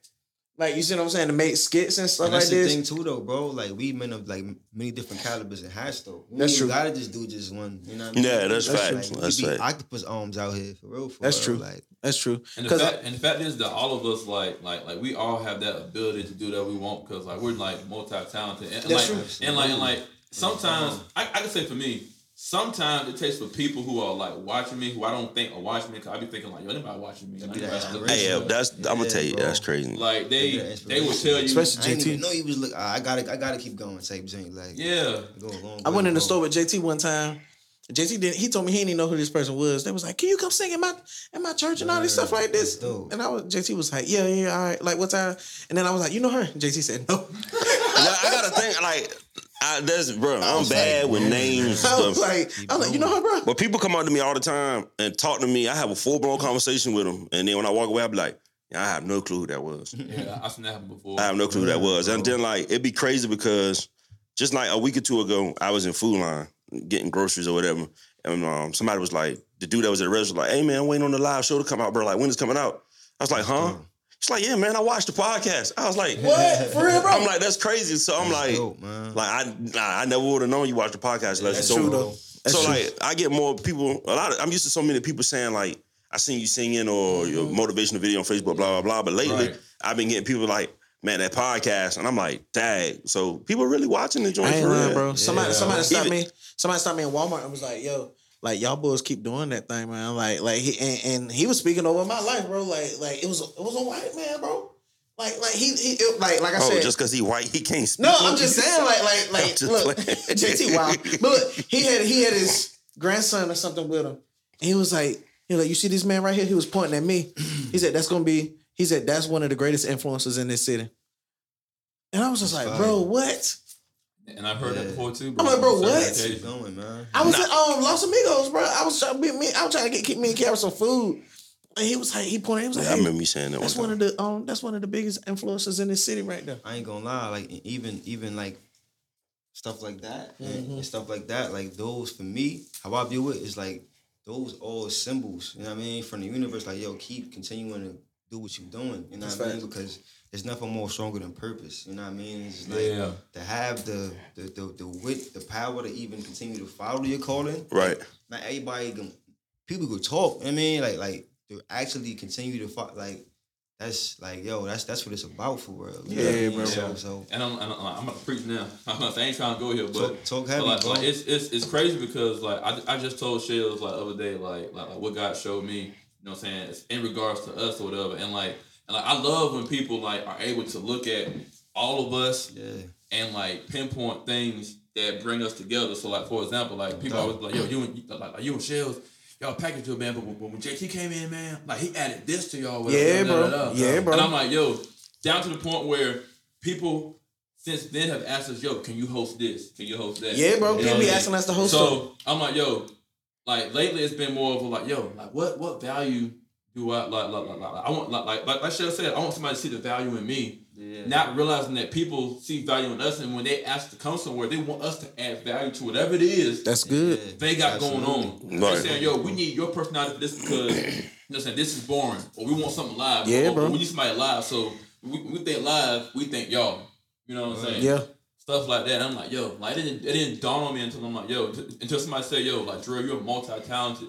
like you see what I'm saying, to make skits and stuff And like that's the this. thing too, though, bro. Like we men of like many different calibers and hats, though. You That's ain't true. Gotta just do just one. You know what I mean? Yeah, that's That's facts. Like, That's we be octopus arms out here for real. For That's real. true. Like That's true. And the Because fact and the fact is that all of us like like like we all have that ability to do that we want because like we're like multi talented and, and That's like true. and like and like sometimes I, I can say for me sometimes it takes for people who are like watching me who I don't think are watching me because I be thinking like yo anybody watching me Like, be that anybody Hey, yeah, that's I'm gonna Yeah, tell you, bro. that's crazy. like they That'd they will tell you Especially- I didn't JT. even know he was look. I gotta, I gotta keep going. Type joint. Like yeah go a long I way, went in the store with JT one time, JT didn't. He told me he didn't even know who this person was. They was like, "Can you come sing in my in my church and all this stuff like this?" And I was JT was like, "Yeah, yeah, all right." Like what time? And then I was like, "You know her?" JT said, "No." Yeah, I gotta think like I, that's bro. I'm was bad like, with names. I was stuff. like, I was like, "You know her, bro?" But people come up to me all the time and talk to me. I have a full blown conversation with them, and then when I walk away, I be like, yeah, I have no clue who that was. Yeah, I've seen that happen before. I have no clue who that was. And then like it'd be crazy because just like a week or two ago, I was in Food Lion getting groceries or whatever, and um, somebody was like, the dude that was at the register, was like, hey man, I'm waiting on the live show to come out, bro. Like when is it coming out? I was like, huh? She's like, yeah, man, I watched the podcast. I was like, What for real, bro? I'm like, that's crazy. So I'm like, Dope, like I, nah, I never would have known you watched the podcast. Unless That's you told true me. though. That's so true. like I get more people. A lot. Of, I'm used to so many people saying like I seen you singing or your motivational video on Facebook, blah blah blah. But lately, Right. I've been getting people like, man, that podcast, and I'm like, dang. So people are really watching the joint I ain't for lying, real, bro. Somebody, Yeah. somebody stopped Even- me. Somebody stopped me in Walmart and was like, "Yo, like y'all boys keep doing that thing, man. Like, like he and, and he was speaking over my life, bro. Like, like it was, it was a white man, bro. Like, like he, he it, like, like I Oh, said, just because he white, he can't speak. no, I'm just saying, like, like, like, just look, playing. JT, wow, but look, he had, he had his grandson or something with him, and he was like, he was like, you see this man right here? He was pointing at me. He said, that's gonna be. He said, that's one of the greatest influences in this city. And I was just like, That's bro, what? and I've heard that before too. bro. I'm like, bro, on several what? occasions. Keep going, man. I was at um, Los Amigos, bro. I was trying to me. I was trying to get keep me and Kara some food, and he was like, he pointed. He was like, I hey, remember you saying that. that's one one of the um, that's one of the biggest influences in this city right there. I ain't gonna lie, like even even like stuff like that and, Mm-hmm. and stuff like that, like those for me, how I view it is like those all symbols. You know what I mean? From the universe, like yo, keep continuing to do what you're doing. You know That's what I mean? facts. Because there's nothing more stronger than purpose. You know what I mean? It's like Yeah. to have the the the the wit, the power to even continue to follow your calling. Right. Not everybody can people could talk. you know what I mean, like like to actually continue to follow like that's like yo, that's that's what it's about for real. You know what Yeah, bro. So, so And I'm, I'm, I'm about to preach now. I'm not, I ain't trying to go here, but talk, talk heavy, like, like it's, it's it's crazy because like I, I just told Shells like other day like, like like what God showed me, you know what I'm saying, it's in regards to us or whatever. And like and like I love when people like are able to look at all of us yeah. and like pinpoint things that bring us together. So like for example, like people always like, yo, you and like, like you and Shells, y'all package deal, man. But when, when JT came in, man, like he added this to y'all. whatever, Yeah, bro. da, da. Yeah, bro. And I'm like, yo, down to the point where people since then have asked us, yo, can you host this? Can you host that? Yeah, bro. You People be asking us to host. So I'm like, yo, like lately it's been more of a like, yo, like what what value do I like like like, like I want like like like, like Shell said, I want somebody to see the value in me. Yeah. Not realizing that people see value in us, and when they ask to come somewhere, they want us to add value to whatever it is That's good. They got going Absolutely. on. Right. They're saying, yo, we need your personality for this because you know saying this is boring, or we want something live. Yeah, or, bro. Or we need somebody live. So we, we think live, we think y'all. You know what I'm saying? Yeah. Stuff like that. I'm like, yo, like it didn't it didn't dawn on me until I'm like, yo, t- until somebody say, yo, like Drew, you're multi-talented.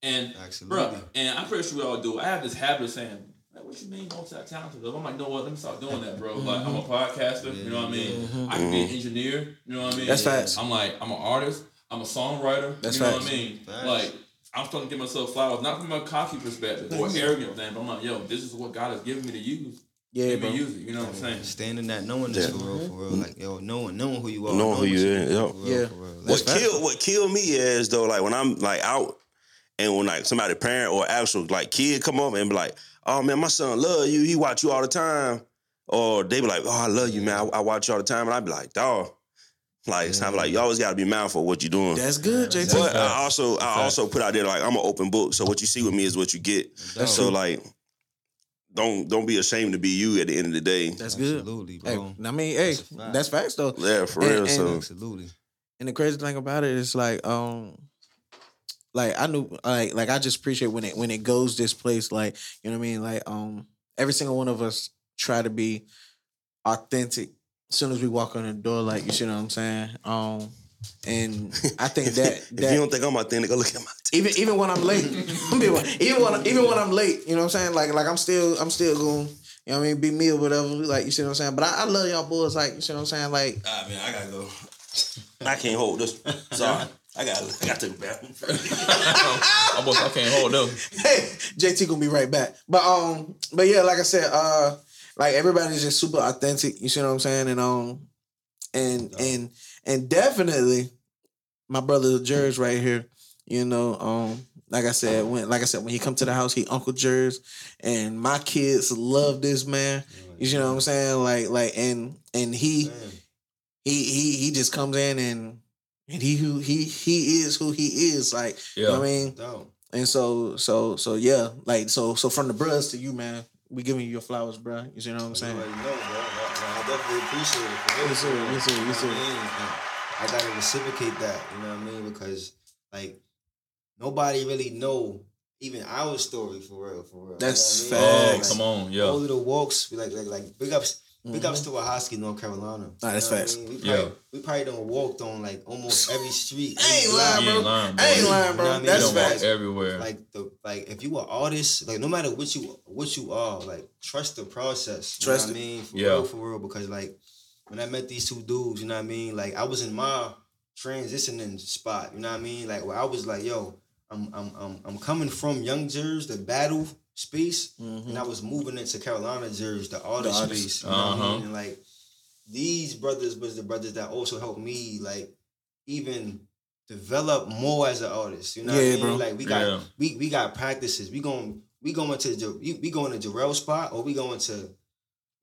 And Absolutely. bro, and I'm pretty sure we all do. I have this habit of saying, like, what you mean multi-talented? I'm like, no, what? Let me start doing that, bro. Like, I'm a mm-hmm. podcaster. You know what I mean? I can be an engineer. You know what I mean? That's facts. I'm like, I'm an artist. I'm a songwriter. That's you know facts. what I mean? Facts. Like, I'm starting to give myself flowers, not from a cocky perspective or arrogant thing, but I'm like, yo, this is what God has given me to use. Yeah, Let bro. use it. You know what I'm saying? Standing that knowing this Yeah. for real, for real. Mm-hmm. Like yo, knowing knowing who you are, Knowing who you do, is, yep. for real, Yeah. What That's killed what killed me is though, like when I'm like out and when like somebody parent or actual like kid come up and be like, "Oh man, my son love you. He watch you all the time," or they be like, "Oh, I love you, man. I, I watch you all the time," and I be like, "Dog." Like it's time like you always got to be mindful of what you're doing. That's good, JT. but I also I also put out there like I'm an open book, so what you see with me is what you get. That's so true. like, don't don't be ashamed to be you at the end of the day. That's good. Absolutely, Hey, bro. I mean, hey, That's fact. that's facts though. Yeah, for And- real. and- so Absolutely. And the crazy thing about it is like, um, like I knew, like, like I just appreciate when it when it goes this place, like you know what I mean. Like, um, every single one of us try to be authentic. As soon as we walk on the door, like you see what I'm saying. Um, and I think if, that if that you don't think I'm authentic, go look at my. even even when I'm late, even when even when I'm late, you know what I'm saying. Like like I'm still I'm still going. You know what I mean? Be me or whatever. Like you see what I'm saying. But I, I love y'all boys. Like you see what I'm saying. Like Ah man, I gotta go. I can't hold this. Sorry, I got I got to the bathroom. Almost, I can't hold up. hey, JT gonna be right back. But um, but yeah, like I said, uh, like everybody's just super authentic. You see what I'm saying? And um, and and and definitely, my brother Jers right here. You know, um, like I said, when like I said, when he come to the house, he Uncle Jers, and my kids love this man. You know what I'm saying? Like, like, and and he he he he just comes in and and he who he he is who he is. Like, you know what I mean? And so so so yeah, like so so from the bros to you, man, we giving you your flowers, bro. You see what I'm saying? Already know, bro. I, I definitely appreciate it. For real, Yes, sir. for real. Yes, sir. You know what I mean? I gotta reciprocate that. You know what I mean? Because like nobody really know even our story for real, for real. That's you know what I mean? facts. Oh, come on, All yeah. of the walks, we like like like big ups, big Mhm. ups to Ahoskie, North Carolina. Nah, that's You know facts. I mean? We Yeah. probably, we probably done walked on like almost every street. I ain't lying, block. You bro. ain't lying, I ain't bro. lying, You know bro. what I mean? That's You facts. everywhere. Like the like if you an artist, like no matter what you what you are, like trust the process. You Trust know it. what I mean? For Yeah. real, for real. Because like when I met these two dudes, you know what I mean? Like I was in my transitioning spot, you know what I mean? Like where I was like, yo, I'm I'm I'm I'm coming from Young Jers, the battle space, Mhm. and I was moving into Carolina Jers, the artist, artist. space. You know what I Uh-huh. mean? And like these brothers was the brothers that also helped me like even develop more as an artist. You know what Yeah, I mean? bro. Like we got Yeah. we we got practices. We going we going to we going to Jarrell spot or we going to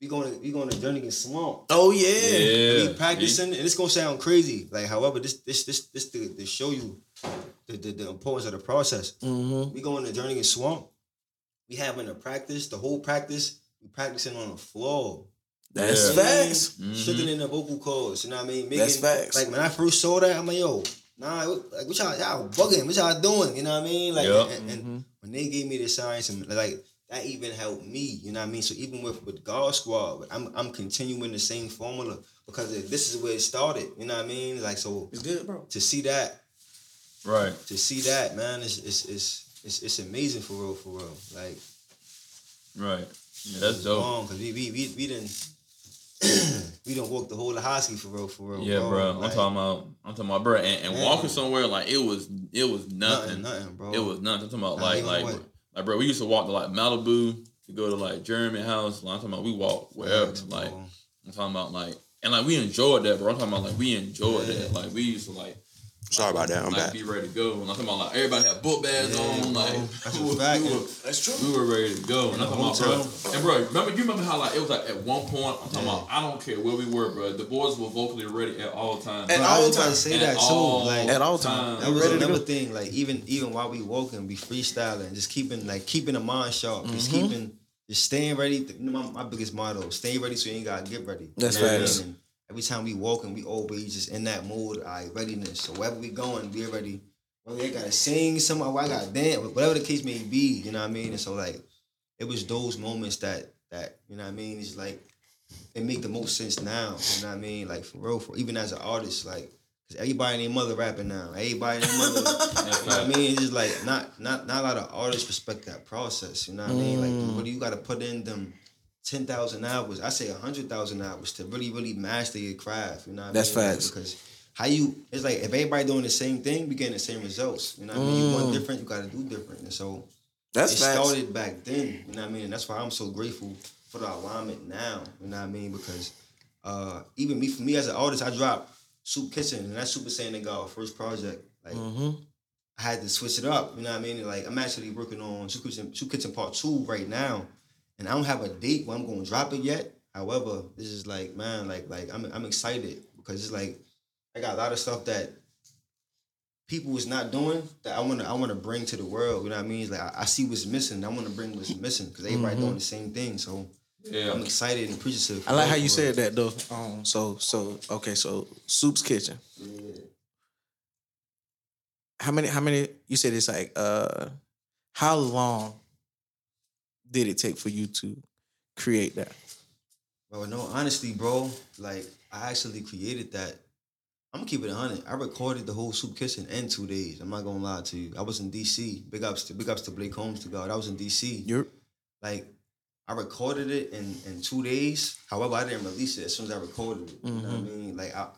we going to we going to Jernigan Swamp. Oh yeah. Yeah. We practicing and it's gonna sound crazy. Like however this this this this to, to show you the, the the importance of the process. Mm-hmm. We going to Jernigan Swamp. We having a practice. The whole practice we practicing on the floor. That's Yeah. facts. Mhm. Shooting in the vocal cords. You know what I mean? Making, That's facts. Like when I first saw that, I'm like, yo, nah, like what y'all y'all bugging? What y'all doing? You know what I mean? Like Yup. and, and Mhm. when they gave me the science and like that even helped me. You know what I mean? So even with with God Squad, I'm I'm continuing the same formula because this is where it started. You know what I mean? Like so It's good, bro. to see that Right. to see that man is it's it's it's it's amazing for real for real. Like Right. Yeah, that's dope. because we we we we didn't. we don't walk the whole Ahoskie for real, for real. Yeah, bro. I'm Like, talking about. I'm talking about, bro. And, and Man. walking somewhere like it was. It was nothing. nothing, nothing, bro. It was nothing. I'm talking about like like what? like bro. We used to walk to like Malibu to go to like Jeremy House. Like, I'm talking about we walk wherever. Facts, Like bro. I'm talking about like and like we enjoyed that, bro. I'm talking about like we enjoyed Yeah. that. Like we used to like. Sorry about that. I'm like, back. Be ready to go. And I'm talking about like everybody had book bags Yeah, on. Like That's we were- we were- That's true. we were ready to go. And I'm talking about, bro. And bro, remember you remember how like it was like at one point I'm talking Yeah. about I don't care where we were, bro. The boys were vocally ready at all times. At Bro, I all was about to times. say At that all too. Like At all times. that was another thing. Like even even while we walking, we freestyling, just keeping like keeping the mind sharp, just Mhm. keeping just staying ready. You my, my biggest motto: stay ready so you ain't gotta get ready. That's You know what I facts. mean? And every time we walking, we always just in that mood, all right, readiness. So wherever we going, we already. Whether they gotta sing, some I gotta dance, whatever the case may be. You know what I mean? And so like, it was those moments that that you know what I mean. It's like it make the most sense now. You know what I mean? Like for real, for even as an artist, like because everybody and their mother rapping now. Everybody and their mother. That's you know what I mean? It's just like not not not a lot of artists respect that process. You know what I mean? Mm. Like what do you got to put in them. Ten thousand hours, I say hundred thousand hours to really, really master your craft. You know, what I That's mean? Like, facts. because how you, it's like if everybody doing the same thing, we getting the same results. You know, what I mean, you want Mm. different, you got to do different. And so That's it facts. started back then. You know what I mean? And that's why I'm so grateful for the alignment now. You know what I mean? Because uh, even me, for me as an artist, I dropped Soup Kitchen, and that's Super Saiyan God first project. Like Mm-hmm. I had to switch it up. You know what I mean? Like I'm actually working on Soup Kitchen, Soup Kitchen Part Two right now, and I don't have a date when I'm going to drop it yet. However, this is like man, like like I'm I'm excited because it's like I got a lot of stuff that people is not doing that I wanna I wanna bring to the world. You know what I mean? It's like I, I see what's missing. I wanna bring what's missing because everybody doing the same thing. So Yeah. I'm excited and appreciative. I like how you for said that though. Um, so so okay, so Soup's Kitchen. Yeah. How many? How many? You said it's like uh, how long did it take for you to create that? Bro, no, honestly, bro, like I actually created that. I'm gonna keep it hundred. I recorded the whole soup kitchen in two days. I'm not gonna lie to you. I was in DC. Big ups to big ups to Blake Holmes to God. I was in DC. You're Like I recorded it in in two days. However, I didn't release it as soon as I recorded it. You know what I mm-hmm. mean? Like I,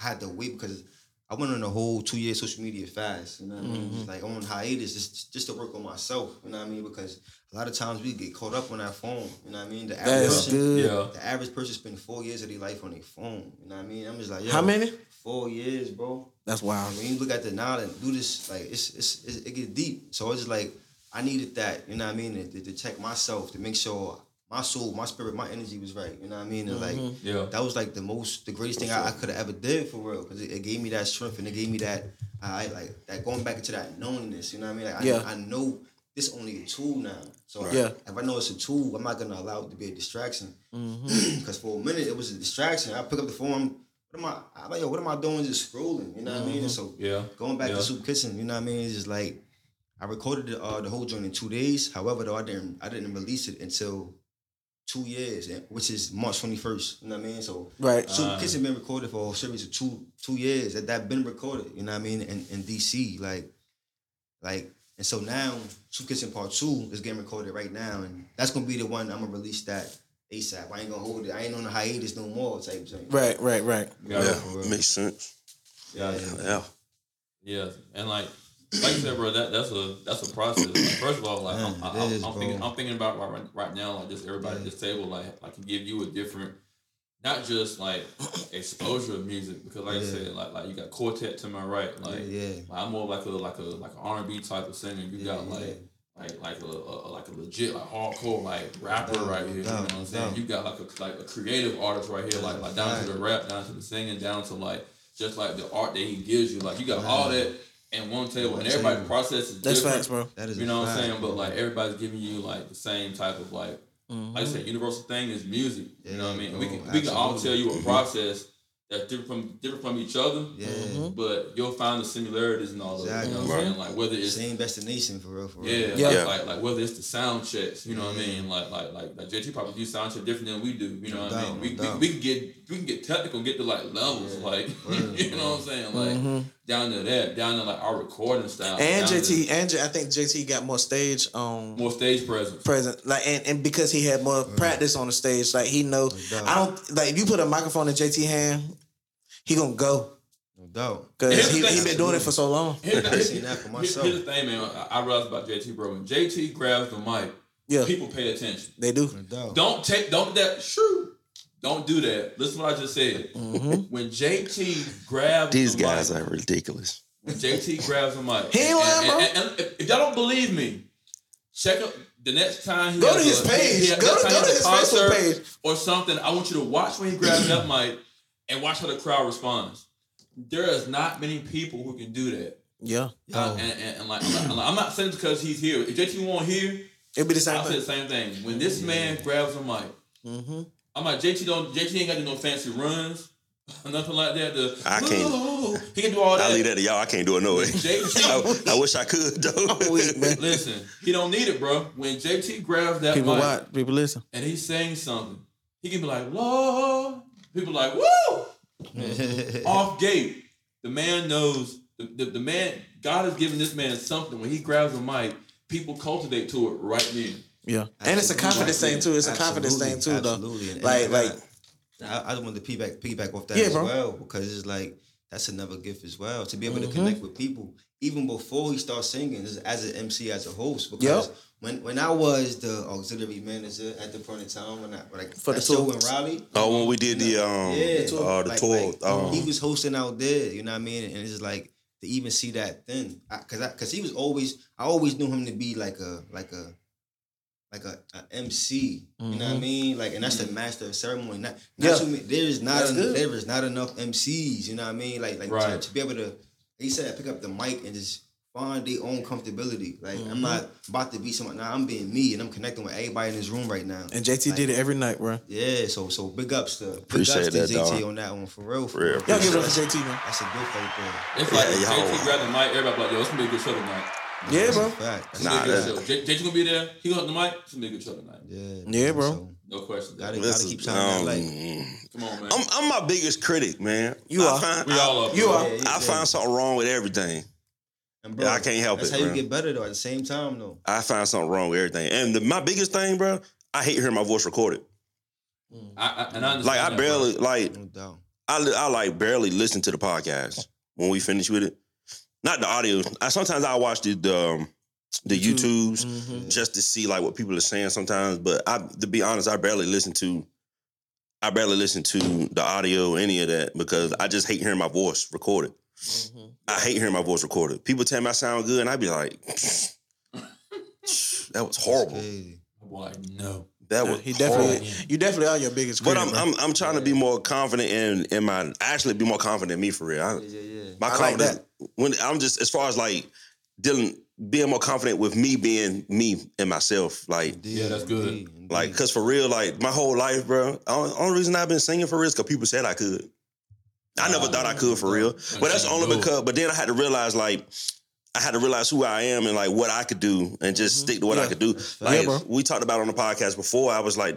I had to wait because I went on a whole two year social media fast. You know what I mean? Just like on hiatus just just to work on myself. You know what I mean? Because a lot of times we get caught up on that phone. You know what I mean? The average that's person- good. Yeah. the average person spend four years of their life on their phone. You know what I mean? I'm just like, yo, How many? four years, bro. That's wild. When you look at the now and do this, like it's, it's, it's it gets deep. So it's just like I needed that, you know what I mean, to, to check myself to make sure my soul, my spirit, my energy was right. You know what I mean? And like Yeah. that was like the most, the greatest thing I, I could have ever did for real, because it, it gave me that strength and it gave me that, I like that going back into that knowingness. You know what I mean? Like Yeah. I, I know this only a tool now. So Yeah. if I know it's a tool, I'm not gonna allow it to be a distraction. Mm-hmm. Because for a minute it was a distraction. I pick up the phone. What am I? I'm like, yo, what am I doing? Just scrolling. You know what I mean? And so Yeah. going back Yeah. to Soup Kitchen, you know what I mean? It's just like I recorded the, uh, the whole joint in two days. However, though I didn't I didn't release it until two years, which is March twenty first. You know what I mean? So Right. Soup Uh. Kitchen been recorded for a series of two two years. That that been recorded. You know what I mean? In, in DC, like like. And so now, Soup Kitchen Part Two is getting recorded right now, and that's gonna be the one I'm gonna release that ASAP. I ain't gonna hold it. I ain't on the hiatus no more type of thing. Right, right, right. Yeah. Yeah, makes sense. Yeah. Yeah. Yeah, and like, like you said, bro, that that's a that's a process. Like, first of all, like Man, I'm, I, I'm thinking, I'm thinking about right, right now, like just everybody at this table, like I can give you a different, not just like exposure of music, because like I said, like like you got quartet to my right, like, yeah, yeah. like, I'm more like a like a like an R and B type of singer. You Yeah, got like. yeah. Like like a, a like a legit like hardcore like rapper Doubt, right here, you know what I'm saying? doubt. You got like a like a creative artist right here, like like down to the rap, down to the singing, down to like just like the art that he gives you. Like you got all that in one table, One and everybody's table. process is That's different. facts, bro. That is You know what I'm fact, saying? But like everybody's giving you like the same type of like like I said, universal thing is music. you know what I Yeah, mean? we bro, can we can all tell you a process that's different from different from each other. yeah. Mm-hmm. But you'll find the similarities and all of it. You know what I'm Exactly. saying? Like whether it's Same destination for real, for real. yeah, Yeah. Like, like like whether it's the sound checks, you know what I mean? Like like like like JT probably do sound check different than we do. You know No what I mean? doubt, We, no we, we can get we can get technical, and get to like levels, Yeah. like Word, you know what I'm saying? Like Mhm. Down to that, down to like our recording style, And down to JT, and J, I think JT got more stage um more stage presence. present, like, and, and because he had more practice on the stage, like he know. doubt. I don't like if you put a microphone in JT hand, he gonna go No doubt. because he thing. he been doing it for so long. Here's the, I seen that for myself. here's the thing, man. I, I realized about JT, bro. When JT grabs the mic, Yeah, people pay attention. they do. No doubt. Don't take, don't that, shoo. Don't do that. Listen to what I just said. Mm-hmm. When JT grabs These the guys mic, are ridiculous. when JT grabs the mic, He ain't and- lying, and- and- and if, if y'all don't believe me, check out the next time he Go to his a- page. he- he- Go to- go to his Facebook page. or something. I want you to watch when he grabs that mic and watch how the crowd responds. There is not many people who can do that. Yeah, Uh, and, and, and like, I'm not- I'm not- saying because he's here. If JT won't here, it'll be the same I'll say the thing. same thing. When this man grabs a mic, Mm-hmm. I'm like JT don't JT ain't got to do no fancy runs, nothing like that. The, I can't- "Ooh," he can do all that. I leave that to y'all. I can't do it no way. JT, I, I wish I could though. I'm weak, listen, he don't need it, bro. When JT grabs that People mic watch. People listen. and he's saying something, he can be like, Lord. People like, woo! Off gate. The man knows, the, the, the man, God has given this man something. When he grabs a mic, people cultivate to it right then. Yeah, and it's a confidence thing too. It's a confidence thing too, though. Absolutely. And- Like, like, I, I just wanted to piggyback piggyback off that Yeah, as bro. well because it's like that's another gift as well to be able Mhm. to connect with people even before he starts singing as, as an MC as a host because Yep. when when I was the auxiliary manager at the point in time when I like For the that show tour. in Raleigh oh, when we did the um, yeah uh, the like- tour, like, um, he was hosting out there you know what I mean and it's just like to even see that then because I, because he was always I always knew him to be like a like a like a, a MC, you know what I Mhm. mean? Like, and that's the master of ceremony. Not, Yeah. too many, there is not That's en- there is not enough MCs. You know what I mean? Like, like to, Right. to be able to, he said, pick up the mic and just find their own comfortability. Like, Mm-hmm. I'm not about to be someone. Now I'm being me, and I'm connecting with everybody in this room right now. And JT did it every night, bro. Yeah, so so big ups to big Appreciate ups to that, JT dog. on that one for real. For Real. real. Y'all give it up to JT, man. That's a good right there. It's like Yeah, if y'all- JT grab the mic, everybody like, yo, it's gonna be a good show tonight. Yeah, bro. a fact. It's Nah, gonna be a that- good. J- gonna be there. He gonna have the mic. It's gonna be a good show tonight. Yeah, Yeah, bro. So, No question. gotta, Gotta, gotta keep shining that light. um, Come on, man. I'm, I'm my biggest critic, man. You I are. Find, we I, all up. You are. Yeah, I yeah. find something wrong with everything. And Yeah, I can't help that's it, That's how you get better though. At the same time though. I find something wrong with everything. And the, my biggest thing, bro, I hate hearing my voice recorded. I, I, and I Like I barely, bro. like No. I, I like barely listen to the podcast when we finish with it. Not the audio. I sometimes I watch the the, um, the YouTube. YouTubes Mhm. just to see like what people are saying sometimes. But I, to be honest, I barely listen to. I barely listen to the audio, any of that, because I just hate hearing my voice recorded. Mm-hmm. I hate hearing my voice recorded. People tell me I sound good, and I'd be like, that was horrible. Crazy. I'm no. That Yeah, was he definitely, horrible. you definitely are your biggest. But critic, I'm. I'm I'm trying to be more confident in in my actually be more confident in me for real. I, Yeah, yeah, yeah. My I like confidence when I'm just as far as like dealing being more confident with me being me and myself like Indeed, Yeah, that's good. indeed, indeed. like cuz for real like my whole life bro only, only reason I've been singing for real is cuz people said I could. I never Ah, thought I could for real but that's only because but then I had to realize like I had to realize who I am and like what I could do and just stick to what I could do. like Yeah, bro. we talked about on the podcast before I was like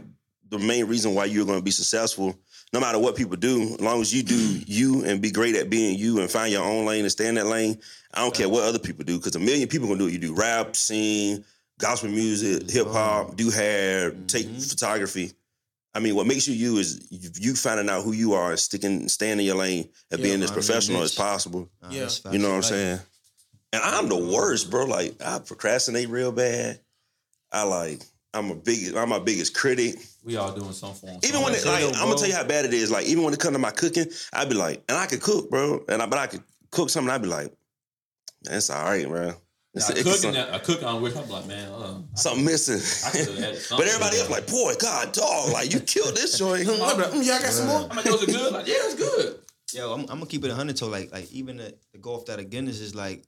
the main reason why you're going to be successful no matter what people do, as long as you do you and be great at being you and find your own lane and stay in that lane, I don't care what other people do because a million people gonna do what you do: rap, sing, gospel music, hip hop, do hair, take Mhm. photography. I mean, what makes you you is you you finding out who you are and sticking, staying in your lane and Yeah, being as finding your professional as possible. Nah, Yeah. You know what I'm saying? And I'm the worst, bro. Like I procrastinate real bad. I like I'm a big I'm my biggest critic. We all doing some form. Even when it, like, I'm gonna tell you how bad it is. Like even when it comes to my cooking, I'd be like, and I could cook, bro. And I, but I could cook something. I'd be like, that's all right, bro. Now, it's cooking some- that, I cook on which I'm like, man, uh, I- something missing. I could've had but everybody else like, boy, God, dog, like you killed this joint. Look at that. Mm, y'all got some more. I'm like, was it good? Like, yeah, it's good. Yo, I'm, I'm gonna keep it a hundred. So like, like even the, to go off that again is just like,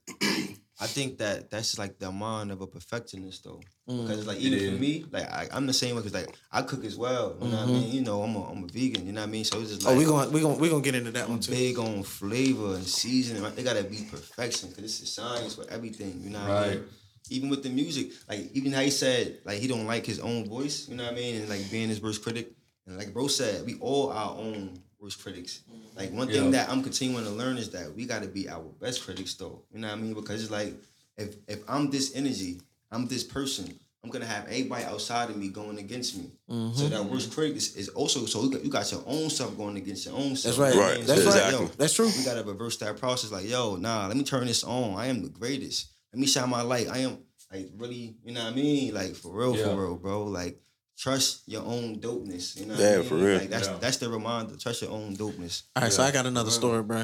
I think that that's just like the mind of a perfectionist though. Mm. Because it's like even is. for me, like I, I'm the same way. Cause like I cook as well. You know what I mean? You know, I'm a, I'm a vegan. You know what I mean? So it's just like Oh, we gonna we gonna we gonna get into that one too. big on flavor and seasoning. Right? They gotta be perfection because this is science for everything. You know what I mean? Right. Even with the music, like even how he said like he don't like his own voice. You know what I mean? And like being his worst critic. And like bro said, we all our own worst critics. Like one thing Yeah. that I'm continuing to learn is that we gotta be our best critics though. You know what I mean? Because it's like if if I'm this energy, I'm this person. I'm gonna have everybody outside of me going against me. Mm-hmm. So that worst critic is, is also so you got, you got your own stuff going against your own self. That's right. You know what I Right. That's So it's right. like, Exactly. yo, That's true. we gotta reverse that process. Like, yo, nah, let me turn this on. I am the greatest. Let me shine my light. I am like really, you know what I mean? Like for real, Yeah. for real, bro. Like trust your own dopeness. You know Yeah, I mean? for real. Like that's Yeah. that's the reminder. Trust your own dopeness. All right, so I got another story, bro.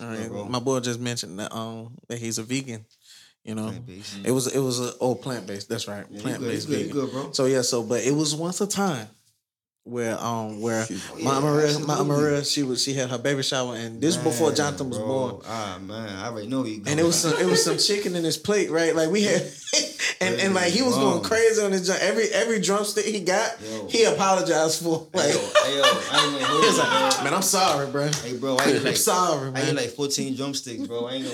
All right, Yeah, bro. my boy just mentioned that um that he's a vegan. You know, Plant-based. it was it was a oh plant based. That's right, Yeah, plant based you you vegan. good, bro. So yeah, so but it was once a time where um where Oh, my Maria my. Maria she was she had her baby shower and this Man, before Jonathan was bro. born. Ah man, I already know you. And it was some it was some chicken in his plate, right? Like we had, and, and like he was going crazy on his joint. Every every drumstick he got, Yo. he apologized for. Like Hey, yo, hey, yo, I ain't gonna hold he was you, like, man, I'm sorry, bro. Hey, bro, I ain't I'm like, sorry, I man. ain't like 14 drumsticks, bro. I ain't know.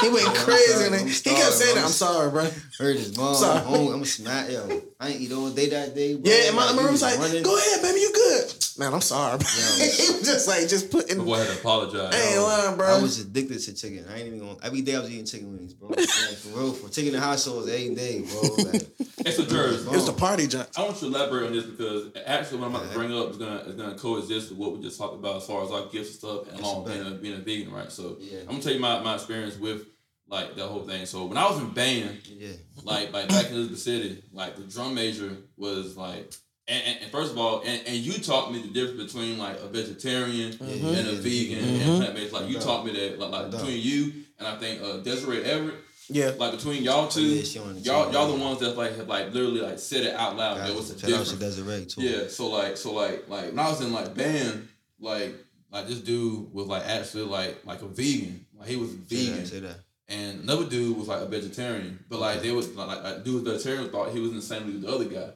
he went I'm crazy, sorry, and he kept saying, bro. "I'm sorry, bro." Heard his mom. Sorry. I'm home. I'm smack. Yo, I ain't eat all day that day. Bro. Yeah, and my you was like, running. "Go ahead, baby, you good." Man, I'm sorry, bro. He was just like just putting. The boy had to apologize. I ain't lying, bro. I was addicted to chicken. I ain't even going. Every day I was eating chicken wings, bro. like, for real, for chicken and hot sauce every day, bro. Like, It's a jersey. It's was the party junk. I want you to elaborate on this because actually what I'm about to bring up is gonna is gonna coexist with what we just talked about as far as our gifts and stuff and along Yes, being a, being a vegan, right? So Yeah. I'm gonna tell you my, my experience with like the whole thing. So when I was in band, yeah, like like back in the City, like the drum major was like and, and, and first of all, and, and you taught me the difference between like a vegetarian Mm-hmm. and a vegan and plant based. Like you taught me that like, like between you and I think uh, Desiree Everett, Yeah, like between y'all two, yeah, she on the y'all y'all the ones that like have like literally like said it out loud. There was a difference. Desiree too. Yeah, so like, so like, like when I was in like band, like, like this dude was like actually like like a vegan, like he was say vegan, that. Say that. and another dude was like a vegetarian, but like they was like, like, like dude was vegetarian thought he was in the same league as the other guy,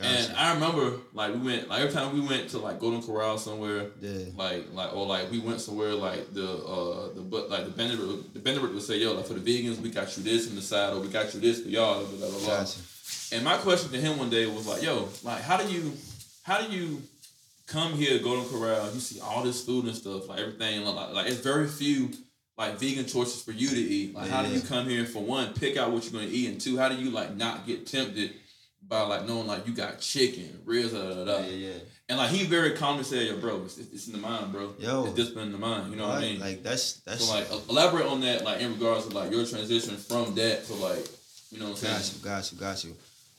and I remember like we went like every time we went to like Golden Corral somewhere, Yeah. like like or like we went somewhere like the uh the but like the Benedict the Benedict would say yo like for the vegans we got you this on the side or we got you this for y'all blah blah blah. Gotcha. And my question to him one day was like, "Yo, like, how do you, how do you come here Golden Corral? You see all this food and stuff, like everything. Like, like it's very few like vegan choices for you to eat. Like, how do you come here for one, pick out what you're gonna eat, and two, how do you like not get tempted by like knowing like you got chicken, ribs, da da da. Yeah, yeah. And like he very calmly said, "Yo, bro, it's, it's in the mind, bro. Yo. it's discipline in the mind. You know what I mean? Like that's that's. so like elaborate on that, like in regards to like your transition from that to like, you know what I'm saying? Got you, got you, got you.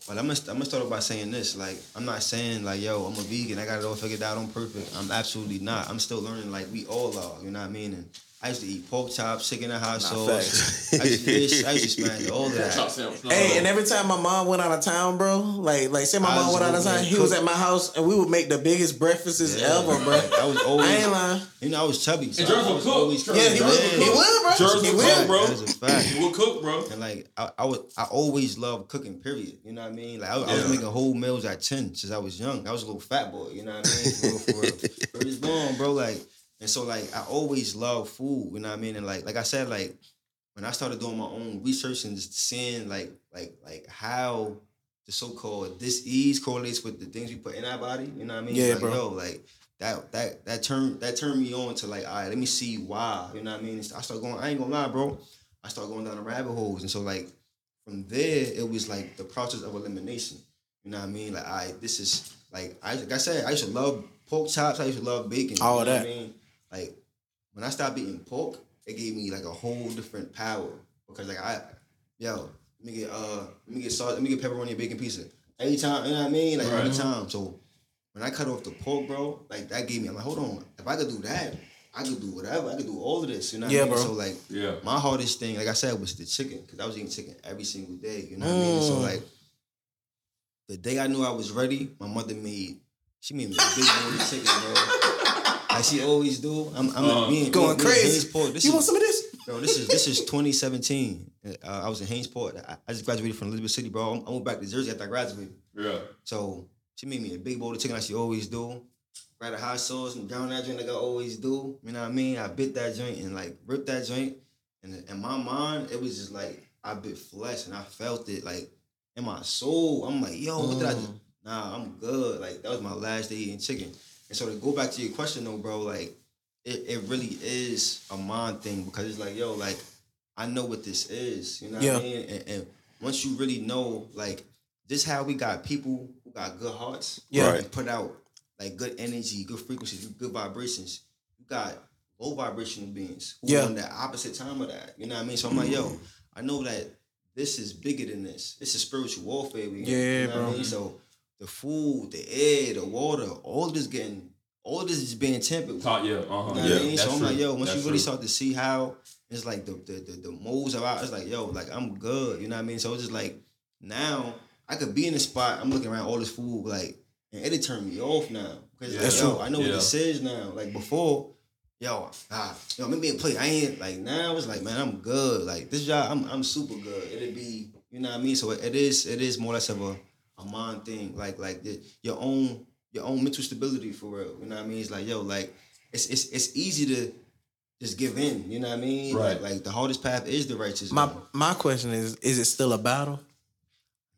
But I'm gonna, I'm gonna start off by saying this. Like, I'm not saying like, yo, I'm a vegan. I got it all figured out. I'm perfect. I'm absolutely not. I'm still learning. Like we all are. You know what I mean? And I used to eat pork chops, chicken and hot sauce. facts. I used to, dish, I used to smash all of Chop that. Hey, and every time my mom went out of town, bro, like like say my I mom went out of over town, there he was at my house and we would make the biggest breakfasts Yeah. ever, bro. I was I always, ain't lying. you know, I was chubby. So And Jers I will was cook. always Jers- Yeah, he Jers will. will He cook. will, bro. Jers He will will. cook, bro. That is a fact. We'll cook, bro. And like I, I was, I always loved cooking. Period. You know what I mean? Like I, I was making whole meals at ten since I was young. I was a little fat boy. You know what I mean? For real, for real. But it's born, bro. Like and so like I always love food. You know what I mean? And like like I said, like when I started doing my own research and just seeing like like like how the so-called disease correlates with the things we put in our body. You know what I mean? Yeah, like, bro. Yo, like that that that turned that turned me on to like, all right, let me see why. You know what I mean? I started going. I ain't gonna lie, bro. I started going down the rabbit holes, and so like from there, it was like the process of elimination. You know what I mean? Like, I this is like I like I said, I used to love pork chops. I used to love bacon. All you know that. What I mean, like when I stopped eating pork, it gave me like a whole different power because like I, yo, let me get uh, let me get salt, let me get pepperoni and bacon pizza. Every time, you know what I mean? Like all Right. the time. So when I cut off the pork, bro, like that gave me. I'm like, hold on, if I could do that, I could do whatever. I could do all of this. You know what Yeah, I mean? bro. So like Yeah. my hardest thing, like I said, was the chicken because I was eating chicken every single day. You know what I mean? So Mm. like the day I knew I was ready, my mother made she made me a big bowl of chicken, bro. Like she always do. I'm, I'm Uh, me and, Going me, and- me and crazy. Hainesport, This You is, want some of this? bro, this is this is 2017. Uh, I was in Hainesport. I, I just graduated from Elizabeth City, bro. I'm- went back to Jersey after I graduated. Yeah. So she made me a big bowl of chicken like she always do. Right a hot sauce and down that joint like I always do. You know what I mean? I bit that joint and like ripped that joint. And in my mind, it was just like I bit flesh and I felt it like in my soul. I'm like, yo, what did I do? Mm. Nah, I'm good. Like that was my last day eating chicken. And so to go back to your question though, bro, like it, it really is a mind thing because it's like, yo, like I know what this is. You know what I mean? And, and once you really know, like, this how we got people who got good hearts, Yeah. and put out like good energy, good frequencies, good vibrations. You got low vibrational beings who Yeah. are on the opposite time of that. You know what I mean? So I'm like, yo, mm-hmm. I know that this is bigger than this. This is spiritual warfare. We Yeah, you know what bro. I mean? So the food, the air, the water, all of this getting, all this is being tempered. with. Top, yeah. Uh huh. You know Yeah. what I mean? So I'm like, yo, once That's you really true. start to see how it's like the the the, the moles are out, it's like, yo, like I'm good. You know what I mean? So it's just like now I could be in the spot, I'm looking around all this food, like, and it'll turn me off now. Because Yeah. like, yo, true. I know Yeah. what this is now. Like before, yo, ah, yo, make me a plate. I ain't like now it's like, man, I'm good. Like this job, I'm I'm super good. It'll be, you know what I mean? So it, it is, it is more or less of a, a mind thing. Like like the, your own your own mental stability for real. You know what I mean? It's like, yo, like it's it's it's easy to just give in. You know what I mean? Right. Like, like the hardest path is the righteous. My way. my question is: Is it still a battle?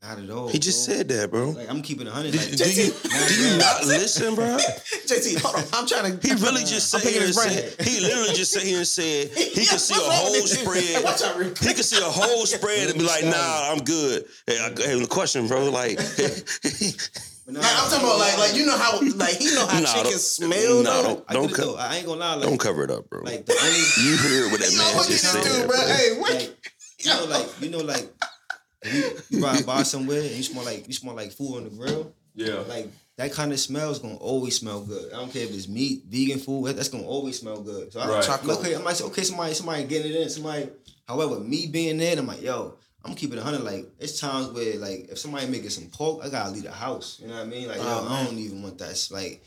Not at all. He just bro. said that, bro. Like I'm keeping a hundred. Do, Like, do you do you not listen, bro? JT, hold on. I'm trying to. He really just sat here and said he literally just sat here and said he could see a whole spread. Watch out, real He could see a whole spread and be like, "Nah, I'm good." Hey, I, hey the question, bro, like, nah, Like, I'm talking about like like you know how like he know how Nah, chicken don't- smell. nah, don't- I, get it co- though. I ain't gonna lie. Like, don't cover it up, bro. Like the only. you heard what that man just said, dude, bro. bro. Hey, what? like, you know, like you know, like you, you ride by somewhere and you smell like you smell like food on the grill. Yeah. Like that kind of smell is gonna always smell good. I don't care if it's meat, vegan food. that- That's gonna always smell good. So I, Right. I'm okay. I'm like, okay, somebody, somebody getting it in. Somebody, however, me being there, I'm like, yo, I'm keeping it hundred. Like it's times where like if somebody making some pork, I gotta leave the house. You know what I mean? Like yo, Oh, I don't even want that. It's like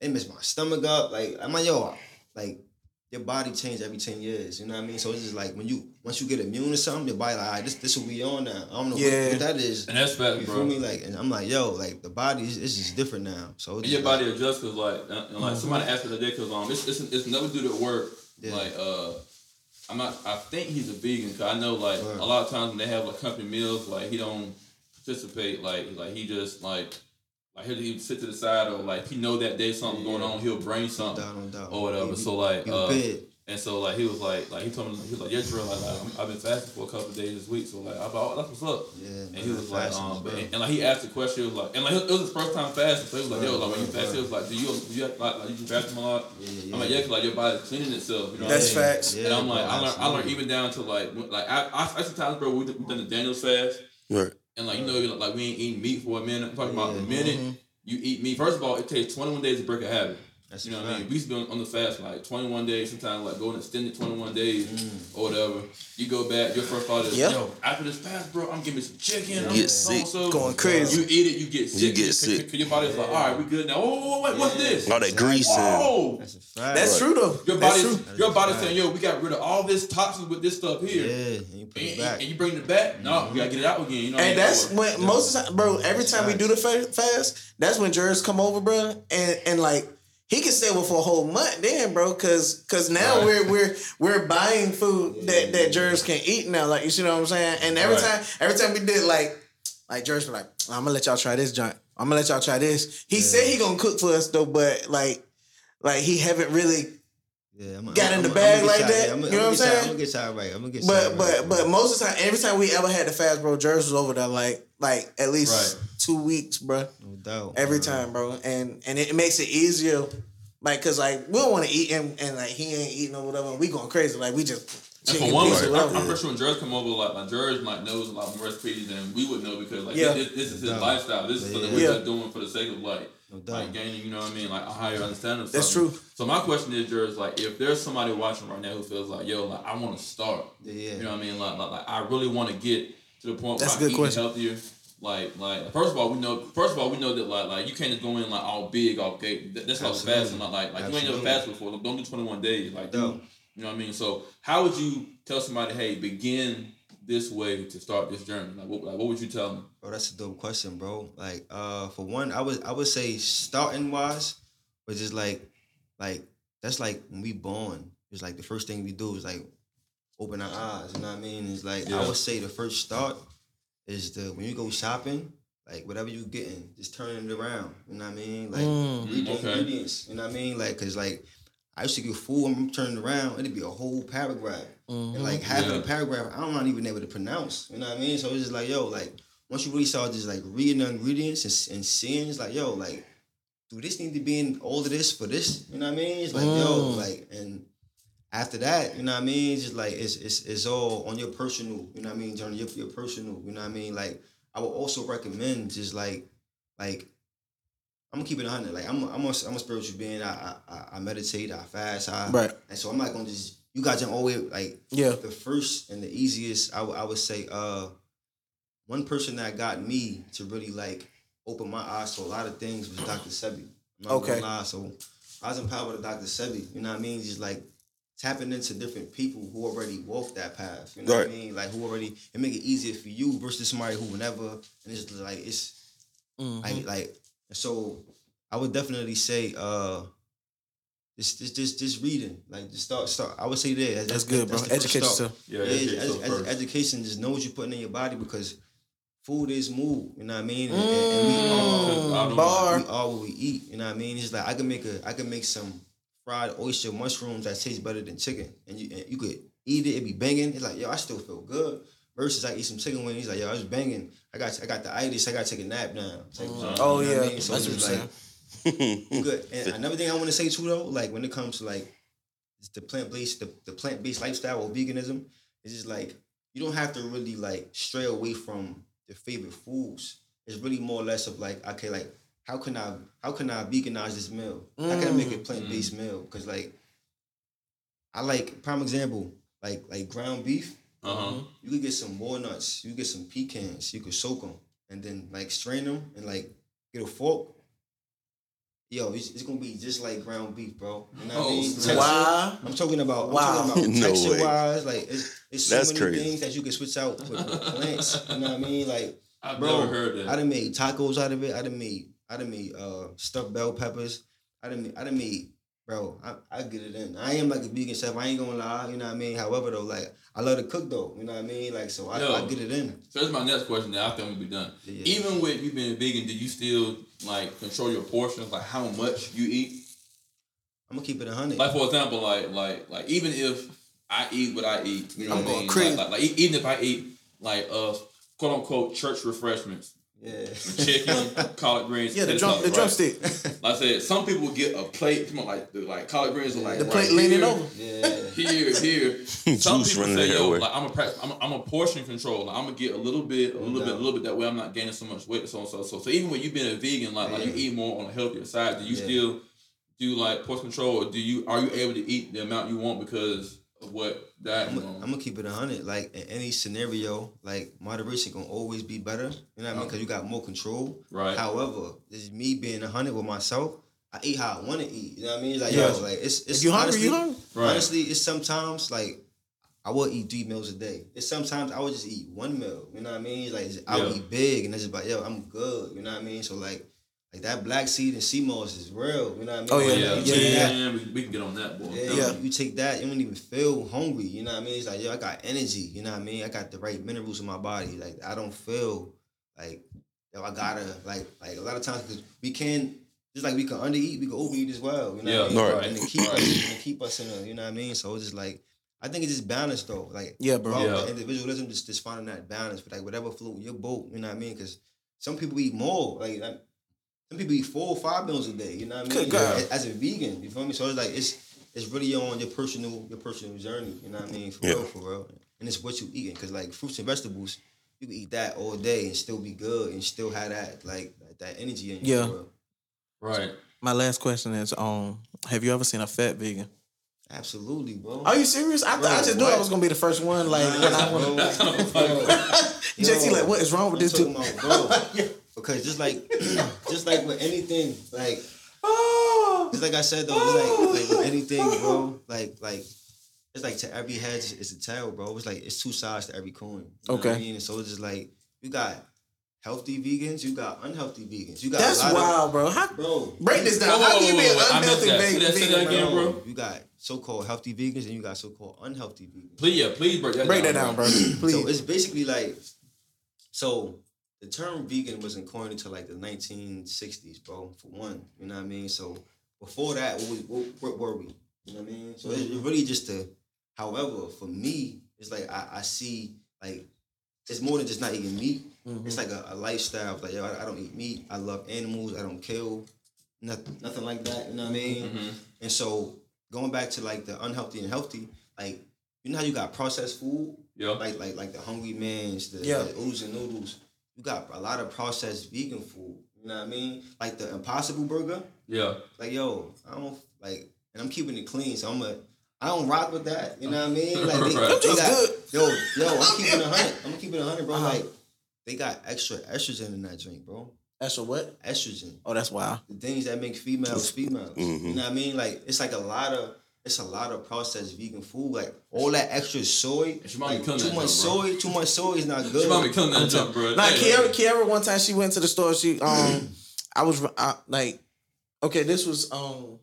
it mess my stomach up. Like I'm like yo, like your body change every ten years. You know what I mean? So it's just like when you once you get immune to something, your body like, all right, this this what we on now. I don't know Yeah. what, what that is. And that's fact, You bro. feel me? Like, and I'm like, yo, like the body is it's just different now. So And your just body adjusts because like, and, and like somebody asked me the day because um, it's, it's it's another dude at work. Yeah. Like uh, I'm not. I think he's a vegan because I know like Right. a lot of times when they have like company meals, like he don't participate. Like like he just like like he'll, he'll sit to the side or like he know that day something going on, he'll bring something doubt, no doubt. or whatever. You- So like uh, prepared. and so like he was like like he told me he was like yeah Drill like, like I'm, I've been fasting for a couple of days this week so like I thought oh, that's what's up Yeah, and man, he was like fasting um is but, real. and, like he asked the question he was like and like it was his first time fasting so he was like yo like when you fast he was like do you do you like, like you been fasting a lot Yeah, yeah, I'm like yeah 'cause, like your body's cleaning itself you know what I That's mean? facts. and I'm like bro, I learned I learned even down to like like I I, I sometimes bro we we done the Daniel's fast Right. And like you know, like, we ain't eating meat for a minute. I'm talking about the minute mm-hmm. you eat meat. First of all, it takes 21 days to break a habit. That's You know what I mean? We used to be on, on the fast like 21 days, sometimes like going extended 21 days mm. or whatever. You go back, your first thought is, Yep. yo, after this fast, bro, I'm getting me some chicken. I'm Get sick. so Going crazy. You eat it, you get sick. You get sick. cause your body's like, all right, we good now. Oh, wait, what's this? All that grease and Whoa! That's a fact. That's true though. Your That's body's true. your body's saying, yo, we got rid of all this toxins with this stuff Yeah, here. and you And, and- and you bring it back? No, we gotta get it out again. You know what I And that's Or- when most of the time, bro. Every time we do the fast, that's when Jers come over, bro, and and like he can stay with for a whole month then, bro, because because now Right. we're we're we're buying food that that Jers can eat now. Like you see what I'm saying? And every Right. time every time we did like like Jers be like, I'm gonna let y'all try this joint. I'm gonna let y'all try this. He said he gonna cook for us though, but like like he haven't really. Yeah, I'm, got I'm, in the I'm, bag like gonna get that? y'all- I'm, You know what I'm gonna get y'all- saying? I'm gonna get y'all right. I'm gonna get But y'all but right. but most of the time, every time we ever had the fast, bro, Jers was over there like like at least Right. two weeks, bro. no doubt. every bro. time, bro. And and it makes it easier, like, cause like we don't want to eat him, and like he ain't eating or whatever. We going crazy, like we just And for one, pizza, I'm, whatever. I'm pretty sure when Jers come over, like, my Jers might knows a lot more recipes than we would know because like Yeah. this, this is his No. lifestyle. This is something Yeah. we're Yeah. just doing for the sake of like No doubt. like gaining, you know what I mean, like a higher understanding. Of That's true. So my question is, Jers, like, if there's somebody watching right now who feels like, yo, like I want to start, Yeah, yeah. you know what I mean, like, like, like I really want to get to the point That's where a I'm good eating question. healthier. Like, like first of all, we know. First of all, we know that like, like you can't just go in like all big, all gate. That's like Absolutely. fasting. Like, like, like you ain't never Absolutely. fasted before. Like, don't do 21 days. Like, do, No. you know what I mean? So, how would you tell somebody, hey, begin this way to start this journey? Like, what, like, what would you tell them? Bro, that's a dope question, bro. Like, uh, for one, I would I would say starting wise, but just like, like that's like when we born. It's like the first thing we do is like open our eyes. You know what I mean? It's like I would say the first start is the when you go shopping, like whatever you getting, just turning it around. You know what I mean? Like Mm. read the okay. ingredients. You know what I mean? Like, cause like I used to get food, I'm turning around, it'd be a whole paragraph. Mm-hmm. And like half Yeah. of the paragraph, I'm not even able to pronounce. You know what I mean? So it's just like, yo, like once you really start just like reading the ingredients and, and seeing, it's like, yo, like, do this need to be in all of this for this? You know what I mean? It's like, yo, Mm. like, and after that, you know what I mean? It's just like it's it's it's all on your personal, you know what I mean, journey, your, your personal, you know what I mean? Like I would also recommend just like like I'm gonna keep it a hundred. Like I'm a, I'm a, I'm a spiritual being. I, I I meditate. I fast. I, Right. And so I'm not gonna just you guys don't always like Yeah. the first and the easiest, I would I would say, uh, one person that got me to really like open my eyes to a lot of things was Dr. Sebi. I'm not Okay. gonna lie. So I was empowered with Dr. Sebi. You know what I mean? Just like tapping into different people who already walked that path. You know what I mean? Like who already it make it easier for you versus somebody who never. And it's like it's Mhm. like like so I would definitely say uh just just just, just reading. Like just start start I would say that. That's good, bro. the Educate yourself. Yeah, Yeah, educate ed- yourself ed- education just know what you're putting in your body because food is mood, you know what I mean? And, and- and we all Mm, bar. we all what we eat, you know what I mean? It's like I can make a I can make some fried oyster mushrooms that taste better than chicken. And you and you could eat it, it be banging. It's like, yo, I still feel good. Versus I eat some chicken wings, He's like, yo, I was banging. I got I got the itis, I gotta take a nap now. type of shit, Oh yeah, I mean? So that's it's what you're like, saying. good. And another thing I want to say too, though, like when it comes to like the plant based, the, the plant based lifestyle or veganism, it's just like you don't have to really like stray away from your favorite foods. It's really more or less of like, okay, like how can I how can I veganize this meal? How can I make a Mm. plant based meal? Because like I like prime example, like like ground beef. Uh huh. You could get some walnuts, you get some pecans, you could soak them, and then like strain them and like get a fork. Yo, it's, it's gonna be just like ground beef, bro. You know what I Oh, mean? snap. Texture- Wow. I'm talking about. Wow. I'm talking about No texture way. wise, like it's, it's so That's many crazy. things that you can switch out with, with plants. You know what I mean? Like, I've bro, never heard that. I done made tacos out of it. I done made, I done made uh stuffed bell peppers. I done, made, I done made, bro. I, I get it in. I am like a vegan chef. I ain't gonna lie. You know what I mean? However, though, like I love to cook though. You know what I mean? Like, so I, Yo. I get it in. So that's my next question. That I think we'll be done. Yeah. Even with you being vegan, do you still like control your portions, like how much you eat? I'm gonna keep it a hundred. Like for example, like like like even if I eat what I eat, you know I'm what I mean? Like, like, like even if I eat like uh quote unquote church refreshments, Yeah. chicken, collard greens. Yeah, the drum, the salad, right? drumstick. Like I said, some people get a plate. Come on, like the, like collard greens are like The right plate leaning here, over. Yeah. Here, here. Some Juice people say, "Yo, everywhere. like I'm a, prac- I'm a I'm a portion control. Like, I'm gonna get a little bit, a little bit, a little bit. That way, I'm not gaining so much weight. So on, so so. So even when you've been a vegan, like like you eat more on a healthier side, do you Yeah. still do like portion control, or do you are you able to eat the amount you want because of what that? I'm, gonna- I'm gonna keep it hundred. Like in any scenario, like moderation gonna always be better. You know what I mean? Uh, because you got more control. Right. However, this is me being hundred with myself. I eat how I want to eat. You know what I mean? Like Yeah. yo, like it's it's If you hungry, honestly, you hungry. Right. Honestly, it's sometimes like I will eat three meals a day. It's sometimes I would just eat one meal. You know what I mean? Like I would Yeah. eat big, and it's just like yo, I'm good. You know what I mean? So like. Like that black seed and sea moss is real. You know what I oh, mean? Oh, yeah, Like, yeah, you yeah, yeah. we, we can get on that, boy. yeah, Yeah. You, you take that, you don't even feel hungry. You know what I mean? It's like, yo, I got energy. You know what I mean? I got the right minerals in my body. Like, I don't feel like, yo, I gotta, like, like a lot of times, because we can, just like we can undereat, we can overeat as well. You know what I mean? right, And to keep us, and keep us in a, you know what I mean? So it's just like, I think it's just balance though. Like, Yeah, bro. about Yeah. the individualism, just, just finding that balance. But like, whatever float your boat, you know what I mean? Because some people eat more. Like, like, some people eat four or five meals a day. You know what I mean? Good God. As- As a vegan, you feel me? So it's like it's it's really on your personal your personal journey. You know what I mean? For Yeah. real, for real. And it's what you eating. Cause like fruits and vegetables, you can eat that all day and still be good and still have that like that energy in you. Yeah. For real. Right. My last question is, um, have you ever seen a fat vegan? Absolutely, bro. Are you serious? I, th- I Bro, just knew I was gonna be the first one. Like when I Bro, went, That's kind of a funny bro. JT, like, what is wrong with I'm this dude? about, bro. Because just like just like with anything, like ah! Oh, It's like I said though, it's like like with ah! anything, bro. Like like it's like to every head it's a tail, bro. It's like it's two sides to every coin. You know what I Okay. mean? And so it's just like you got healthy vegans, you got unhealthy vegans. You got that's a lot wild, bro. How, bro. break this down. Whoa, How can you be an whoa, whoa, I missed unhealthy vegan? Say that- say that again, bro? bro. You got so-called healthy vegans and you got so-called unhealthy vegans. Please, yeah, please break that Break down, that down, bro. So Please. it's basically like, so the term vegan wasn't coined until like the 1960s, bro. For one, you know what I mean. So before that, what, what, what were we? You know what I mean. So it's Mm-hmm. really just a. However, for me, it's like I, I see like it's more than just not eating meat. Mhm. It's like a, a lifestyle. Like yo, I, I don't eat meat. I love animals. I don't kill. Nothing, nothing like that. You know what I mean. Mhm. And so going back to like the unhealthy and healthy, like you know how you got processed food, Yeah. like like like the Hungry Man's, the, Yeah. the and noodles. You got a lot of processed vegan food. You know what I mean? Like the Impossible Burger. Yeah. Like yo, I don't like, and I'm keeping it clean, so I'm a. I don't rock with that. You know what I mean? Like they, Right. they got, yo, yo, I'm keeping it hundred. I'm keeping it hundred, bro. Uh-huh. Like they got extra estrogen in that drink, bro. Extra what? Estrogen Oh, that's wild. the things that make females females. Mhm. You know what I mean? Like it's like a lot of it's a lot of processed vegan food. Like all that extra soy. She might be Like, too that much junk, bro. soy. Too much soy is not good. She might be killing that I'm jump, bro. Nah, Hey, Kiara, Kiara, one time she went to the store. She um, I was I, like, okay, this was um,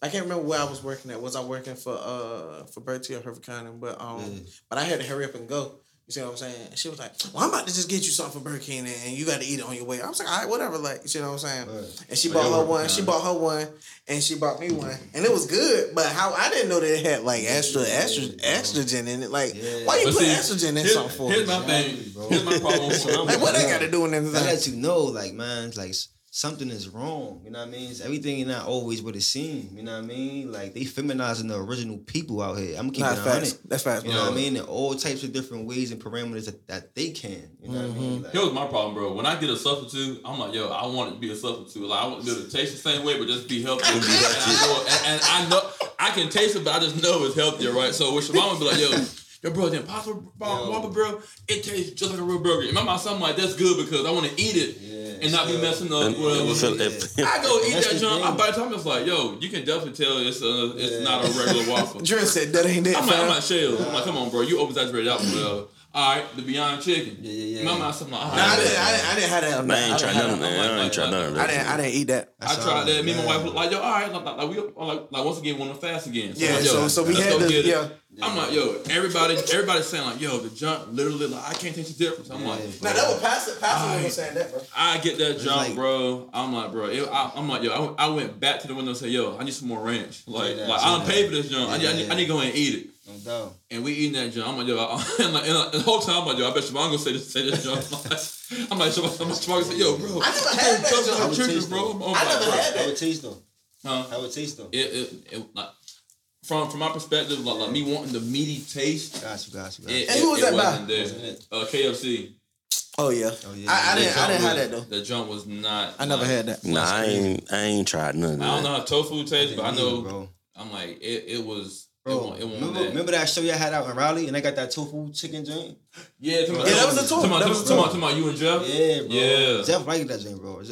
I can't remember where I was working at. Was I working for uh for Bertie or Hertford County? But um, Yeah. but I had to hurry up and go. You see what I'm saying? And she was like, "Well, I'm about to just get you something from Burger King, and you got to eat it on your way." I was like, "All right, whatever." Like, you see what I'm saying? Right. And she bought her work one. She bought her one, and she bought me one, and it was good. But how I didn't know that it had like extra, extra, estrogen in it. Like, Yeah. why you But put see, estrogen in here- something for? Here's my Exactly, thing. bro. Here's my problem. like, what I got to do with anything? That lets you know, like, man, it's like s- something is wrong. You know what I mean? It's everything is not always what it seems. You know what I mean? Like they feminizing the original people out here. I'm keeping Nah, it facts. honest. That's facts. You bro. know what I mean? In all types of different ways and parameters that, that they can. You know what I mean? Mm-hmm. Like, Here's my problem, bro. When I get a substitute, I'm like, yo, I want it to be a substitute. Like, I want it to be able to taste the same way, but just be healthy. and, I know, and, and I know I can taste it, but I just know it's healthier, right? So with Shamama be like, yo, yo, bro, the impossible Whopper, bro, it tastes just like a real burger. In my mind, something like that's good because I want to eat it Yeah, and not be messing up. And- with and whatever. feel- I go eat that junk. I, by the time it's like, yo, you can definitely tell it's a, it's Yeah. not a regular waffle. Dren said that ain't it, I'm like, I'm fam. like, Shells. I'm like, come on, bro, you over exaggerated out, bro. All right, the Beyond Chicken. Yeah, yeah, yeah. In my mind, something like, all Nah, I didn't, I didn't, I didn't have that. On Man, I ain't tried didn't none of have that. I ain't tried none of I that. didn't, I didn't eat that. I tried that. Me and my wife was like, yo, all right, like, like, we like, like once again, want to fast again. Yeah, like, so yo, so we let's had go to, get it. Yeah. I'm like, yo, everybody, everybody's saying like, yo, the junk literally, like, I can't taste the difference. I'm like, Yeah. Nah, that was Pastor. Pastor Alright. was saying that, bro. I get that junk, like- bro. I'm like, bro. It, I, I'm like, yo. I, went- I went back to the window and said, yo, I need some more ranch. Like, that, like say I don't that. pay for this junk. I, need, I, need, I need to go and eat it. No doubt. And we eating that junk. I'm like, yo. I, and, like, and, like, the whole time, I'm like, yo, I bet you gonna say this, say this junk. I'm like, I'm like, say, yo, bro. I never had that Trust joint. my I would taste them. I'm I my- never bro. had How it taste though? Huh? How it taste though? It, it, it, like, from from my perspective, like, like me wanting the meaty taste. Got you, got you, got you. It, And who was it, that by? wasn't there. Uh, KFC. Oh yeah. Oh, yeah. I, I didn't. I didn't have that though. The jump was not. I never not- had that. Nah, I ain't I ain't tried none of I don't know how tofu tastes, but I Neither, know. bro. I'm like, it, it was. Bro, it, won't, it won't remember, that. remember that show y'all had out in Raleigh and they got that tofu chicken joint? Yeah, talking about, Yeah, that was a tour. Talking about, That was a talking about, tour. you and Jeff. Yeah, bro. Yeah. Jeff like that joint, bro.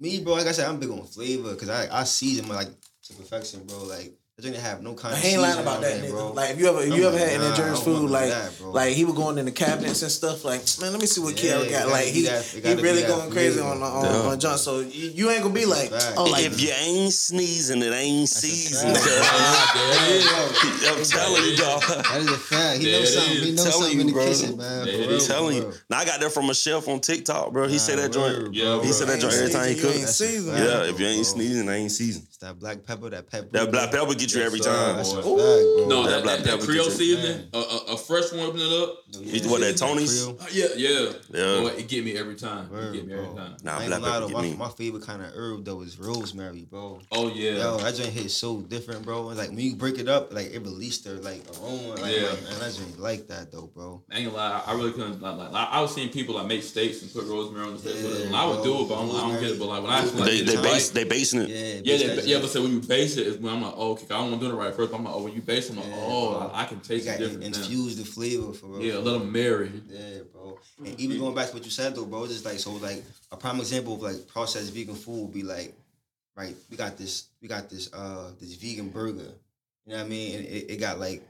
Me, bro, like I said, I'm big on flavor because I, I season my like to perfection, bro. Like, that joint have no kind of He ain't lying about that, there, nigga. Like if you ever if I'm you ever like, had nah, any I food, like that, like he was going in the cabinets and stuff. Like man, let me see what Yeah, Kiara got. Like he that- he really going crazy flavor. on on, Yeah. on John. So you, you ain't gonna be like oh like if you ain't sneezing, it ain't seasoned. I'm telling you, dog. That is a fact. He There knows something. He knows something in the kitchen, man. There For it real, is. for telling you. Now I got that from a chef on TikTok, bro. He said that joint. Yeah, bro. bro. He said that ain't joint every time he seasoned, you cook. ain't seasoned. That's a Yeah, if you ain't sneezing, I ain't seasoned. It's that black pepper, that pepper. That black pepper get you every time. That's a fact, Ooh. bro. No, That that, black that, that pepper Creole get you- seasoning, a, a, a fresh one, open it up. You what that Tony's? Uh, yeah, yeah, Yeah. Boy, it get me every time. Word, it get me bro. every time. Nah, I ain't black gonna lie pepper though, get my, me. my favorite kind of herb though is rosemary, bro. Oh yeah. Yo, that joint hit so different, bro. It's like when you break it up, like it released their like aroma. Like, Yeah. like, man, that joint like that though, bro. I ain't gonna lie, I really couldn't. Like, like, I was seeing people like make steaks and put rosemary on the steak. Yeah, and I would do it, but I'm, don't get it. But like when I They they base they basing it. Yeah, Yeah, bitch, they, that yeah, joint- but so when you base it, is when I'm like, oh, okay, I don't want to do it right first. But I'm like, oh, when you base it, I'm like, Yeah, oh, bro. I, I can you taste the got difference. now. infuse the flavor for real. Yeah, for let real. them marry. Yeah, bro. And even going back to what you said though, bro, it's just like so like a prime example of like processed vegan food would be like, right, we got this we got this uh this vegan burger. You know what I mean? And it, it got like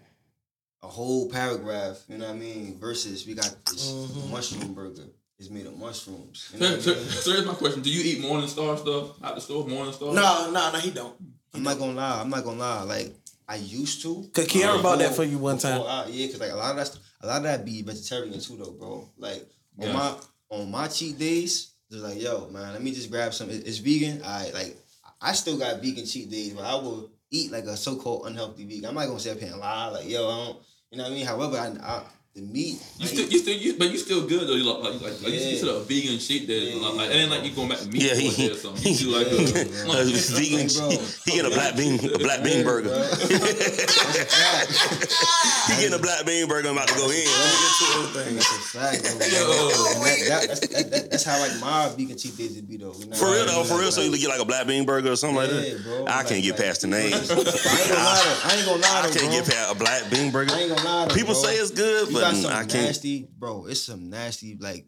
a whole paragraph, you know what I mean, versus we got this Mhm. mushroom burger. It's made of mushrooms. You know So, what so, I mean? so here's my question: Do you eat Morning Star stuff at the store? Morning Star? no no no he don't. I'm not gonna lie, I'm not gonna lie. Like I used to. Cause Kiara bought that for you one before time. I- yeah, cause like a lot of that, st- a lot of that be vegetarian too, though, bro. Like on Yeah. my on my cheat days, it's like, yo, man, let me just grab some. it- It's vegan. I like. I still got vegan cheat days, but I will eat like a so called unhealthy vegan. I'm not gonna say up here and lie, like, yo, I don't. You know what I mean? However, I, I the meat. You I still, you still, you, but you still good though. You like, like, like, like you Yeah. still a vegan shit day. Yeah, like, like, yeah, it ain't like you going back to meat Yeah, he- or something. You do like Yeah, a, bro. Uh, vegan, Like, bro. he getting a black bean, a black bean burger. bro. That's a fact. he getting a black bean burger. I'm about to go in. Let me get to. That's a fact, though, bro. Yo. And that, that, that's, that, that, how like my vegan cheat days would be though. You know For real though, for real. So you get like a black bean burger or something like that. bro. I can't get past the name. I ain't gonna lie. I ain't gonna lie I can't get past a black bean burger. I ain't gonna lie though, People say it's good, but got mm, some I can't. nasty, bro. It's some nasty like.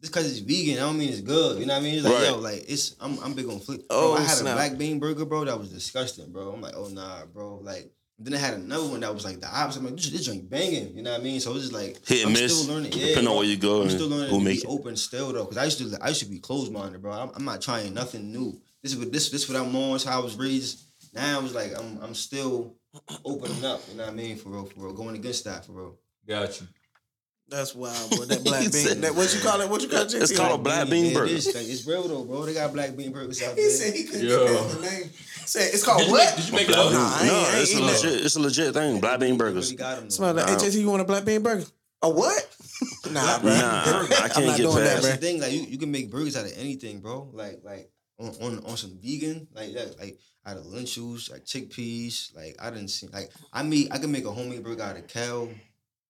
Just cause it's vegan, I don't mean it's good. You know what I mean? It's like Right. yo, like it's I'm I'm big on flip. Bro, Oh, I had snap. a black bean burger, bro. That was disgusting, bro. I'm like, oh nah, bro. Like then I had another one that was like the opposite. I'm like, this, this joint banging. You know what I mean? So it's just like Hit and I'm miss, Still learning, yeah, depending on where you go I'm still learning to make be it. open still though, because I used to I used to be closed minded, bro. I'm, I'm not trying nothing new. This is what this this what I'm on. It's how I was raised. Now it's like I'm I'm still opening up. You know what I mean? For real, for real, going against that for real. Got you. That's wild, boy. That black bean. said- That what you call it? What you call it? It's JT? called a black bean Yeah, burger. It is, like, it's real though, bro. They got black bean burgers out there. He said he couldn't Yo. get the name. Said it's called Did you, what? make, did you make it Black up? bean- Nah, no, it's a legit. It's a legit thing. Black bean burgers. Really got 'em, though. Somebody like, hey, JT, you want a black bean burger? A what? Nah, bro. Nah, I can't I'm not get doing that, past bro. That's the thing. Like you, you can make burgers out of anything, bro. Like like on on, on some vegan, like that, like out of lentils, like chickpeas. Like I didn't see like I mean I can make a homemade burger out of kale,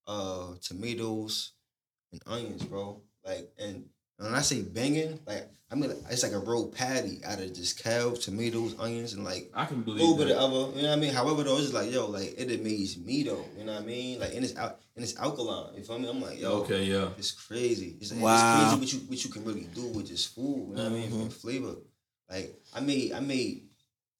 uh, tomatoes, and onions, bro. Like and when I say banging, like I mean it's like a rolled patty out of just kale, tomatoes, onions, and like I can a believe little bit of other, you know what I mean? However, though, it's just like, yo, like it amazed me though, you know what I mean? Like and it's out and it's alkaline. You feel me? I'm like, yo, Okay, yeah. it's crazy. It's, Wow. it's crazy what you what you can really do with just food. You know what I mean? Mhm. Flavor. Like I made I made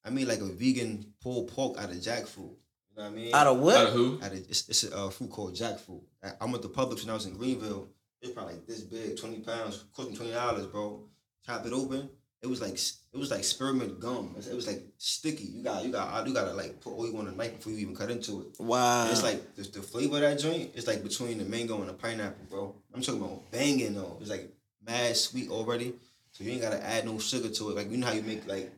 I made like a vegan pulled pork out of jackfruit. You know I mean? Out of Out what? of who? Out of it's, it's a uh, fruit called jackfruit. I, I went to Publix when I was in Greenville. It's probably like this big, twenty pounds, costing twenty dollars, bro. Chop it open. It was like it was like spearmint gum. It was like sticky. You got you got you gotta like put oil on the knife before you even cut into it. Wow. And it's like the, the flavor of that joint is like between the mango and the pineapple, bro. I'm talking about banging though. It's like mad sweet already, so you ain't gotta add no sugar to it. Like you know how you make like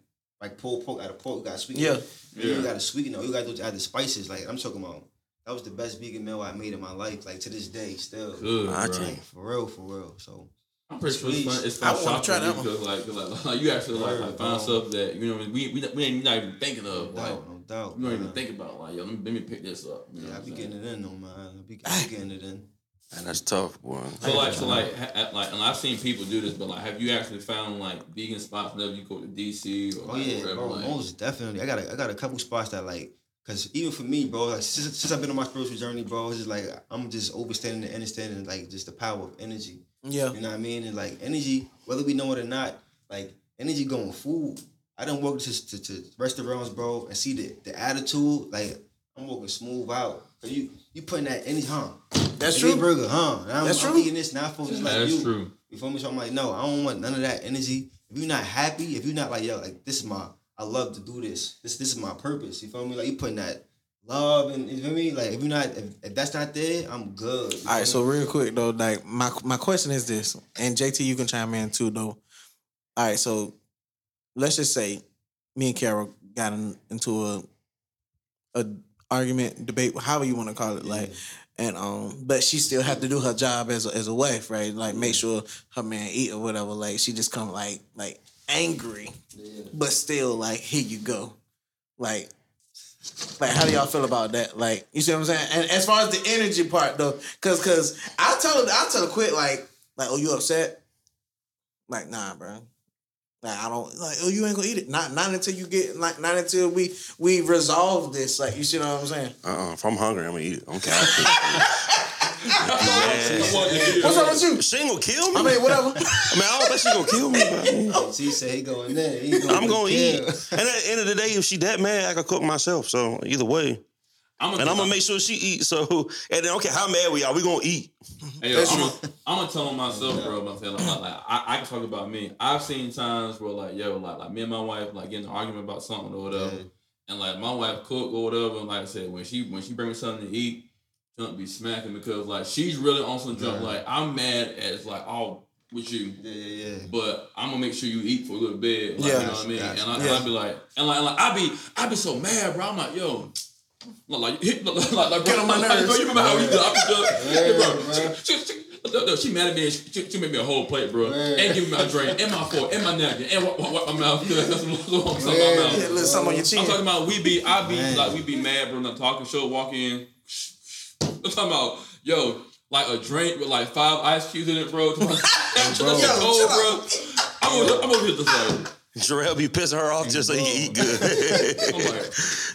like pulled pork out of pork, you gotta sweeten Yeah. You Yeah. gotta sweeten it. You gotta do add the spices. Like I'm talking about. That was the best vegan meal I made in my life. Like to this day, still. Good, I bro. can't. Like for real, for real. So I'm pretty sure it's Sweet. fun. It's I fun wanna shopping try that because like, 'cause like, like you actually like, like Word, find stuff that you know we we, we ain't not even thinking of. No Like doubt, no doubt. you don't even think about like yo, let me, let me pick this up. You know Yeah, I what be I'm saying? getting it in though, man. I be, I be getting it in. And that's tough, boy. So like, so like, ha- ha- like, and I've seen people do this, but like, have you actually found like vegan spots whenever you go to DC or Oh like, yeah, wherever? bro, like, most definitely. I got a, I got a couple spots that like, cause even for me, bro, like since, since I've been on my spiritual journey, bro, it's just like I'm just overstanding and understanding like just the power of energy. Yeah. You know what I mean? And like energy, whether we know it or not, like energy going food. I don't work to, to, to restaurants, bro, and see the, the attitude. Like I'm walking smooth out. 'Cause You you putting that energy, huh? That's Hey, true. burger, huh? And I'm, That's I'm true. eating this now for just like that's you. true. You feel me? So I'm like, no, I don't want none of that energy. If you're not happy, if you're not like, yo, like this is my, I love to do this. This this is my purpose. You feel me? Like you putting that love and you feel me? Like if you're not, if, if that's not there, I'm good. All right, feel so real quick though, like my my question is this, and JT, you can chime in too though. All right, so let's just say me and Carol got in, into a a argument, debate, however you want to call it, like, and um, but she still have to do her job as a, as a wife, right? Like, make sure her man eat or whatever. Like, she just come like like angry, Yeah. but still like, here you go, like. Like, how do y'all feel about that? Like, you see what I'm saying? And as far as the energy part, though, cause, cause I'll tell her, I'll tell her quit like, like, oh, you upset? Like, nah, bro. Like, I don't like, oh, you ain't gonna eat it. Not, not until you get, like, not until we we resolve this. Like, you see what I'm saying? Uh-uh. If I'm hungry, I'm gonna eat it. I'm counting. What's up with you? She ain't gonna kill me. I mean, whatever. I mean, I don't think she gonna kill me. But I mean, She said he going there. He going I'm gonna eat. kill. And at the end of the day, if she that mad, I can cook myself. So either way, I'm and I'm gonna make sure she eats. So and then okay, how mad we are? We gonna eat? Hey, yo, I'm, gonna, I'm gonna tell myself, bro. I'm saying, like, like I, I can talk about me. I've seen times where, like, yo, like, like me and my wife, like, getting an argument about something or whatever, Yeah. and like my wife cook or whatever, and like I said, when she when she bring me something to eat, jump be smacking because like she's really on some jump. Yeah. Like I'm mad as like all with you. Yeah, yeah, yeah. But I'm gonna make sure you eat for you go to bed. Like, Yeah. you know what I mean? Gotcha. And, I, and Yeah. Be like, and like, and like I be, I be so mad, bro. I'm like, yo, like, like, hit- like, like, like Get on my like, nerves. Bro, you remember how we did? I be just, Yeah, yeah, bro. bro. She, she, she, no, no, she mad at me. And she, she made me a whole plate, bro, Yeah. and give me my drink, and my fork, and my napkin, and what, what, my mouth. That's what I'm talking about. Yeah. Yeah, little something on your I'm talking about we be, I be Man. like we be mad, bro. Not talking show, walk in. I'm talking about yo, like a drink with like five ice cubes in it, bro. Come on. That cold, bro. I'm over, I'm over here just like. Jarrell be pissing her off just so he can eat good. I'm like,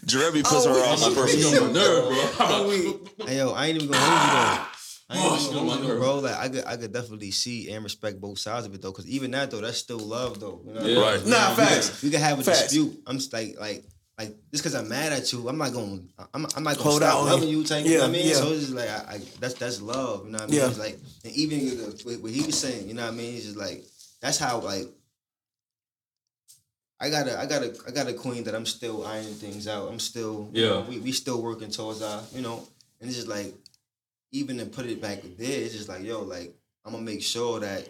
Jarrell be pissing her off I'm on like, purpose. you on my nerve, bro. I'm Hey, yo, I ain't even gonna hold you though. I Oh, ain't she even on my gonna hold you, bro. Like I could, I could definitely see and respect both sides of it though, because even that though, that's still love though. You know what I mean? Yeah. Right. Nah, facts. We can have a Facts. dispute. I'm just like, like, like just because I'm mad at you, I'm not gonna, I'm, I'm not gonna Hold out stop on loving you. you. Type, you know what I Yeah, mean? yeah. So it's just like, I, I, that's that's love. You know what I mean? Yeah. It's like, and even what- what he was saying, you know what I mean? It's just like, that's how like. I got a, I got a, I got a queen that I'm still ironing things out. I'm still, you Yeah. know, we, we still working towards our, you know, and it's just like, even to put it back there, it's just like, yo, like, I'm gonna make sure that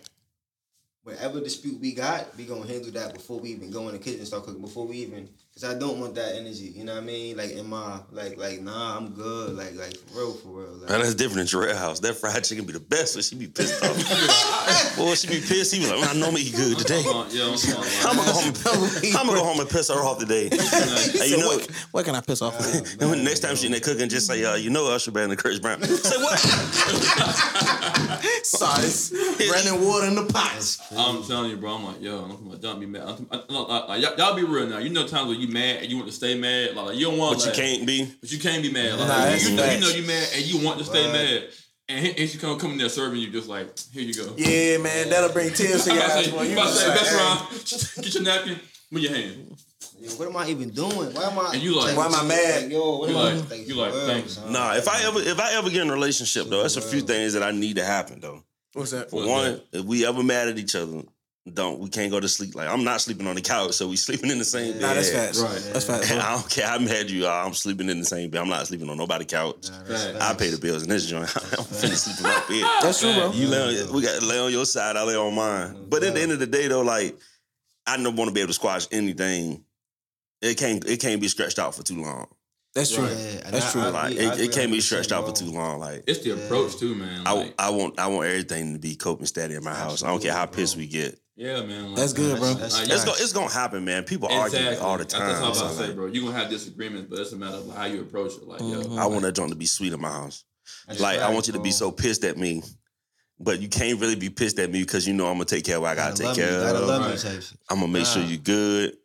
whatever dispute we got, we gonna handle that before we even go in the kitchen and start cooking. Before we even, cause I don't want that energy. You know what I mean? Like in my, like, like, nah, I'm good. Like, like for real, for real. Like, Man, that's different in Jarrell house. That fried chicken be the best, so she be pissed off. Boy, she be pissed. He be like, man, I know me eat good today. I'm like, yo, I'm I'm gonna go home. I'm gonna go home and piss her off today. He Hey, you said, know, what, what can I piss off? with? and when next time she in there cooking, just say, uh, you know, Usher Band and Chris Brown. Say what? Sauce, running water in the pot. I'm telling you, bro. I'm like, yo, I'm talking about, don't be mad. I'm, I, I, I, y'all, y'all be real now. You know times when you mad and you want to stay mad. Like, you don't want. But you can't be. But you can't be mad. Like, Nah, you, you know, you facts. know you mad and you want to stay Right. mad. And he, and she come come in there serving you just like, here you go. Yeah, man, that'll bring tears to your eyes, say, boy. I'm You about to just say, like, best hey. round, get your napkin, move your hand. yo, what am I even doing? Why am I? And you like- Why am I mad? Like, yo, what You am I? like- you like, for real, thanks. son. Nah, if I ever if I ever get in a relationship though, that's a few things that I need to happen though. What's that? For What's one, if we ever mad at each other, don't we can't go to sleep. Like I'm not sleeping on the couch, so we sleeping in the same bed. Nah, that's facts. Right. That's facts. And I don't care. I'm mad you. I'm sleeping in the same bed. I'm not sleeping on nobody's couch. Nah, that's Facts. I pay the bills in this joint. I'm finna sleep in my bed. That's true, bro. You lay on, we got lay on your side. I lay on mine. But at the end of the day, though, like I don't want to be able to squash anything. It can't. It can't be stretched out for too long. That's true. Right. Yeah, That's I- true. I Like agree- I it, it agree can't be 100%, stretched out for too long. Like It's the Yeah. approach too, man. I, Like, I want I want everything to be coping steady in my house. I don't care how pissed bro. we get. Yeah, man. Like, That's good, bro. That's- Like, It's yeah. gonna it's gonna happen, man. People argue all the time. That's what I'm So, about to say, bro. You're gonna have disagreements, but it's a matter of how you approach it. Like, yo, Mhm. I want that joint to be sweet in my house. That's like I want you to be so pissed at me, but you can't really be pissed at me because you know I'm gonna take care of what I gotta Gotta take love me, care gotta of. love Right. type shit. I'm gonna make sure you're good.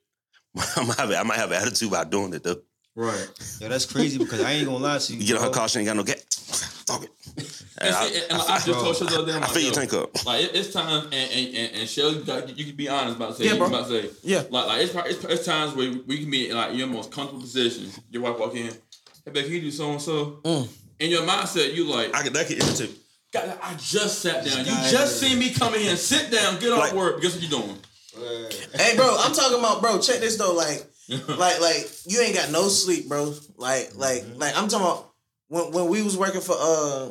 I'm gonna have, I might have an attitude about doing it though. Right. Yo, that's crazy because I ain't gonna lie to you. You get on her bro. car, she ain't got no gas. Talk it. And, And I, and, and I just Bro. told you the other day, I'm I like, fill your tank up. Like it, it's times, and and and, and Shell, you, you can be honest about say, Yeah, you bro. about say, Yeah. like like it's, it's it's times where we can be in like your most comfortable position. Your wife walk in, hey, babe, can you do so and so? Mm. In your mindset, you like, I could that could irritate. God, I just sat down. You guy just is- seen me come in here, sit down, get off Like- work. Guess what you're doing? Hey, bro, I'm talking about, bro. Check this though, like, like, like you ain't got no sleep, bro. Like, like, like I'm talking about when when we was working for uh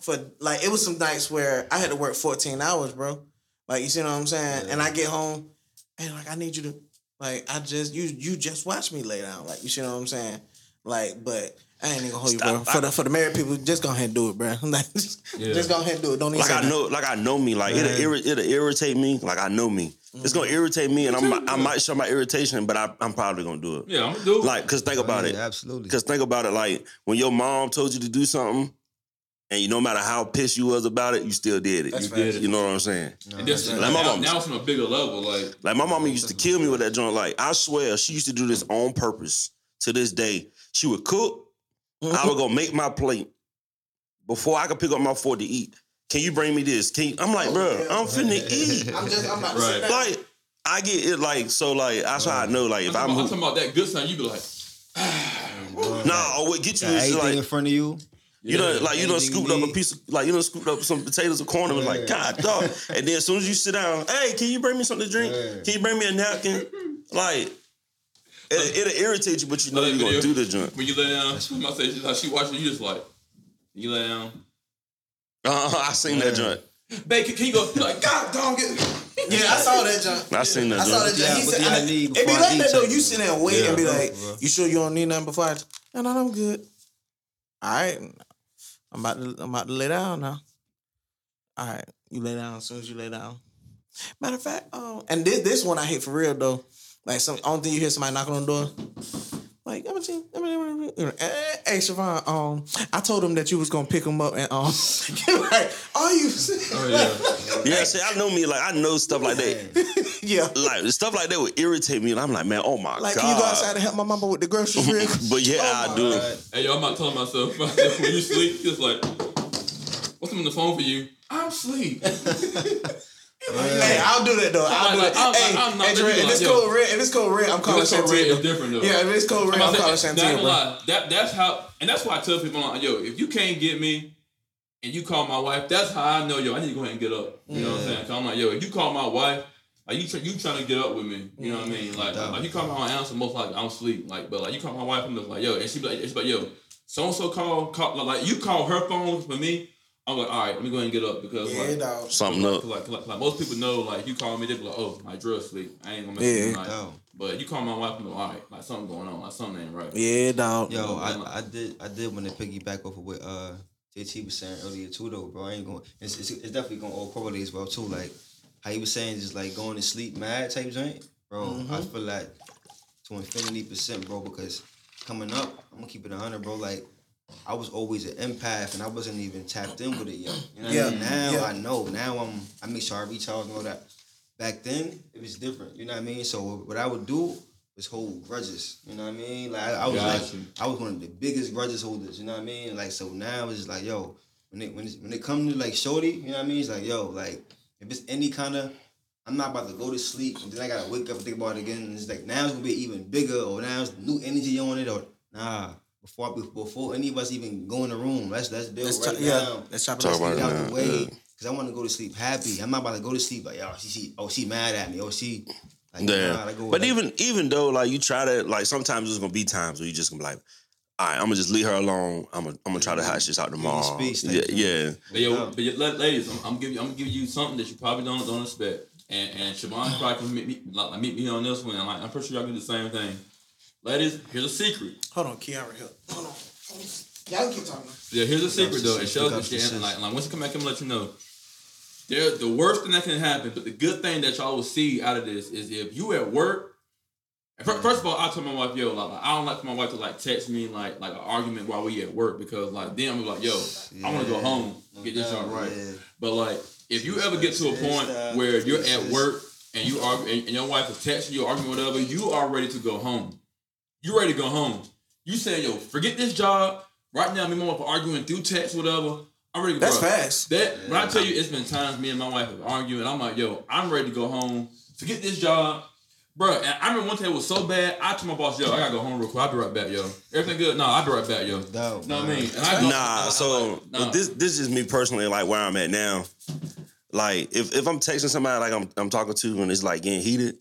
for like it was some nights where I had to work 14 hours, bro. Like, you see what I'm saying? And I get home and like I need you to like I just you you just watch me lay down. Like, you see what I'm saying? Like, but I ain't even gonna hold you, bro. For the for the married people, just go ahead and do it, bro. like, just, Yeah. just go ahead and do it. Don't even Like say I nothing. know, like I know me. Like it'll, Man. irri- it'll irritate me. Like I know me. It's gonna irritate me, and I'm, I might show my irritation, but I, I'm probably gonna do it. Yeah, I'm gonna do it. Like, cause think about it. Absolutely. Cause think about it. Like when your mom told you to do something, and you no matter how pissed you was about it, you still did it. That's you facts. did it. You know what I'm saying? and this, Like my now, mom- now it's on a bigger level. Like, Like my mama used to kill me with that joint. Like I swear, she used to do this on purpose. To this day, she would cook. I would go make my plate before I could pick up my fork to eat. Can you bring me this? Can you? I'm like, oh, bro, I'm finna eat. I'm just I'm not Right. right. Like I get it. Like so. Like that's how I know. Like if I'm, I'm, talking, I'm talking about that good sign. You be like, nah, what get you is everything like in front of you. You know, Yeah, like you done anything scooped up a piece of like you done scooped up some potatoes or corn and was like, God dog. and then as soon as you sit down, hey, can you bring me something to drink? Yeah. Can you bring me a napkin? like it, it'll irritate you, but you know you're gonna do the joint. when you lay down, she might say, she's like, she watching you just like, you lay down. Uh, I seen that joint. Babe, can, can you go? You're like, God, dog, get. Yeah, I saw that jump. I seen that I saw that joint. Yeah, He what said, do I I- need it be like that though. You sit there and wait Yeah, and be bro, like, bro. "You sure you don't need nothing before I?" No, no, I'm good. All right, I'm about to I'm about to lay down now. All right, you lay down as soon as you lay down. Matter of fact, um, and this this one I hate for real though. Like some only thing you hear somebody knocking on the door. Like, I'm gonna, I'm gonna, hey Siobhan, um, I told him that you was gonna pick him up and um, like, are you? Oh, yeah. Yeah, see, I know me. Like I know stuff like that. yeah. Like stuff like that would irritate me, and I'm like, man, oh my Like, god. can you go outside and help my mama with the groceries but yeah, I do. Hey, yo, I'm not telling myself when you sleep, just like, what's on the phone for you? I'm asleep. Hey, I'll do that though. I'll do Like, that. I'm- hey, I'm hey, if it's yo. code red, if it's code red, I'm calling If it's code red, Shantia. it's different, though. Yeah, if it's code red, I'm I'm calling to say, not Shantia, gonna bro. that that's how, and that's why I tell people, like, yo, if you can't get me, and you call my wife, that's how I know, yo, I need to go ahead and get up. You know what I'm mm. saying? Cause I'm like, yo, if you call my wife, like you, try, you trying to get up with me. You know what I mean? Mm, like, Yeah. like you call my wife, answer most likely I don't sleep. Like, but like you call my wife, I'm just like, yo, and she be like, she be like, yo, so and so call, call, like you call her phone for me. I'm like, all right, let me go ahead and get up because Yeah, like, dog. Something up. Like, like, like most people know, like you call me, they be like, "Oh, my drug sleep. I ain't gonna mess Yeah. with you tonight." Yo, But you call my wife, I'm like, "All right, like something going on, like something ain't right." Yeah, dog. yo, I, I did I did want to piggyback off of what uh JT was saying earlier too though, bro. I ain't going. It's, it's, it's definitely going to all correlate as well too. Like how he was saying, just like going to sleep mad type joint, bro. I feel like to infinity percent, bro. Because coming up, I'm gonna keep it hundred, bro. Like I was always an empath, and I wasn't even tapped in with it yet. You know what Yeah, I mean? Now yeah. I know. Now I'm. I make sure I recharge and all that. Back then, it was different. You know what I mean? So what I would do was hold grudges. You know what I mean? Like I, I was Got like. I was one of the biggest grudges holders. You know what I mean? Like so now it's like, yo, when it when it, when it comes to like shorty, you know what I mean? It's like, yo, like if it's any kind of I'm not about to go to sleep and then I gotta wake up and think about it again. And it's like now it's gonna be even bigger or now it's new energy on it or nah. Before before any of us even go in the room, let's let's build Let's right chop- yeah, now. let's chop it Talk about it out now, the way yeah. because I want to go to sleep happy. I'm not about to go to sleep like, yo, she, she oh she mad at me. Oh she like Yeah. nah, go, but like, even even though like you try to like sometimes there's gonna be times where you just gonna be like, all right, I'm gonna just leave her alone. I'm gonna I'm gonna try to hash this out tomorrow. space, yeah, like, yeah. But yo, but yo, ladies, I'm, I'm giving I'm gonna give you something that you probably don't don't expect. And and Siobhan probably can meet me like meet me on this one. And like, I'm pretty sure y'all can do the same thing. Ladies, here's a secret. Hold on, Kiara, help. Hold on. Y'all keep talking. Yeah, here's a secret though. It sis, shows pick up the the shit. And like, like once you come back, I'm gonna let you know. There, the worst thing that can happen, but the good thing that y'all will see out of this is if you at work. First of all, I told my wife, yo, like, like, I don't like for my wife to like text me like like an argument while we at work because like then I'm like, yo, I want to go home, No get this doubt, joint right. yeah. But like, if you ever get to a point where you're at work and you are and, and your wife is texting you, arguing, whatever, you are ready to go home. You ready to go home. You say, yo, forget this job. Right now, me and my wife are arguing through text, whatever. I'm ready to go. That's bruh. fast. That when I tell you, it's been times me and my wife have argued, and I'm like, yo, I'm ready to go home. Forget this job. Bro, and I remember one day it was so bad, I told my boss, yo, I gotta go home real quick. I'll be right back, yo. Everything good? No, I'll be right back, yo. No doubt. know what I man. mean? And I go, Nah, I- I- so nah. this this is me personally, like where I'm at now. Like if, if I'm texting somebody like I'm I'm talking to and it's like getting heated,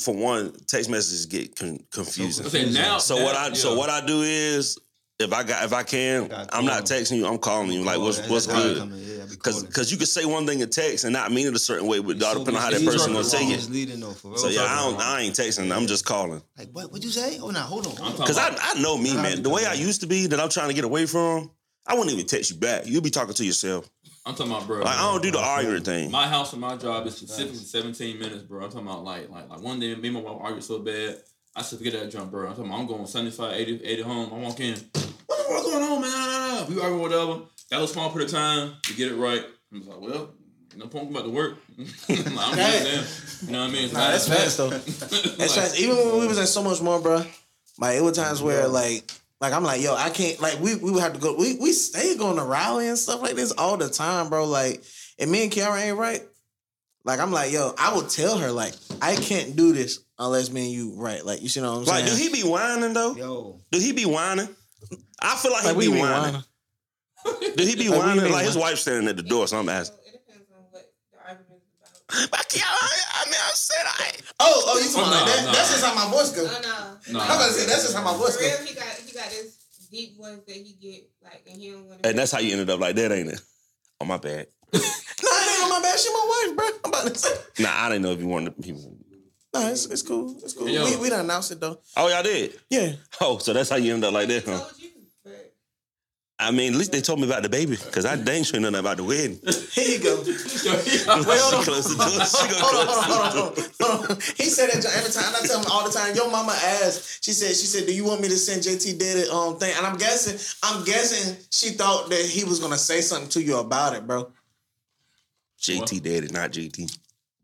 for one, text messages get con- confusing. I say now. So now- what I so what I do is if I got if I can, Got I'm not texting you. I'm calling you. Like what's that's- what's that's how I good? come in, yeah, Because because you could say one thing in text and not mean it a certain way, but So depending on how that person easier gonna take it. leading though. So yeah, I don't I ain't texting. I'm just calling. Like what? What'd you say? Oh, now hold on. I'm Hold on. talking Cause I I know me, man. The way I used to be that I'm trying to get away from, I wouldn't even text you back. You'll be talking to yourself. I'm talking about, bro. Like I don't do the arguing thing. My house and my job is specifically 17 minutes, bro. I'm talking about like like like one day me and my wife argued so bad. I said forget that jump, bro. I'm talking about I'm going 75, 80, 80 home. I walk in. What the fuck going on, man? Nah, nah, nah. We argue whatever. That little small period of time to get it right. I'm just like, well, no point I'm about to work. like, I'm Hey. You know what I mean? So Nah, that's fast though. That's fast. Even when we was at so much more, bro. Like it was times where like like I'm like, yo, I can't like we we would have to go. We we stay going to Raleigh and stuff like this all the time, bro. Like, and me and Kiara ain't right. Like I'm like, yo, I would tell her like I can't do this unless me and you right. Like you see what I'm saying? Like, do he be whining though? Yo, Do he be whining? I feel like, like he be be whining. whining. Do he be Like, whining? be Like his whining. wife standing at the door, so I'm asking. It depends on what the argument is about. But I, I mean, I said I. Oh, oh, you talking Oh, about no, that? no. That's just how my voice No, goes. Oh, no. No. I'm about to say that's just how my voice For real, goes. he got he got this deep voice that he get like, and he don't want And that's how you ended up like that, ain't it? Oh my bad. Nah, it ain't on my bad. She my wife, bro. I'm about to say. Nah, I didn't know if you wanted to. People. Nah, it's, it's cool. It's cool. Yo. We, we done announced it though. Oh, y'all did. Yeah. Oh, so that's how you ended up like that, huh? Told you, but I mean, at least they told me about the baby, because I dang sure nothing about the wedding. Here you go. Yo, she yeah. closed the door. She gonna hold on, hold on, the hold door. on, hold on. He said that every time. I tell him all the time. Your mama asked. She said. She said, "Do you want me to send JT did it um thing?" And I'm guessing. I'm guessing she thought that he was gonna say something to you about it, bro. JT daddy, not JT.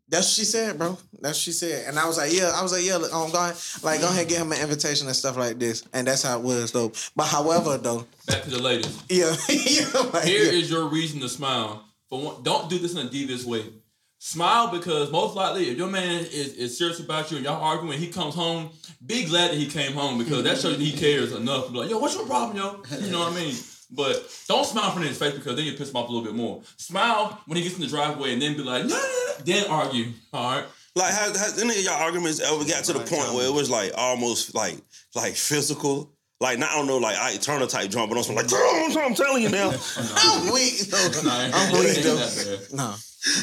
That's what she said, bro. That's what she said. And I was like, yeah. I was like, yeah. Um, go ahead, like, go ahead, get him an invitation and stuff like this. And that's how it was, though. But however, though, Back to the ladies. yeah, yeah, like, Here is yeah. your reason to smile. For one, don't do this in a devious way. Smile because most likely, if your man is, is serious about you and y'all arguing, he comes home. Be glad that he came home because that shows that he cares enough to be like, yo, what's your problem, yo? You know what I mean? But don't smile in front of his face because then you piss him off a little bit more. Smile when he gets in the driveway and then be like, no, no, no, then argue. All right. Like, has, has any of y'all arguments ever got to the point where it was like almost like like physical? Like, not I don't know, like Ike Turner type drum, but I'm like, girl, I'm telling you now. I'm weak. No, I'm weak, though. No.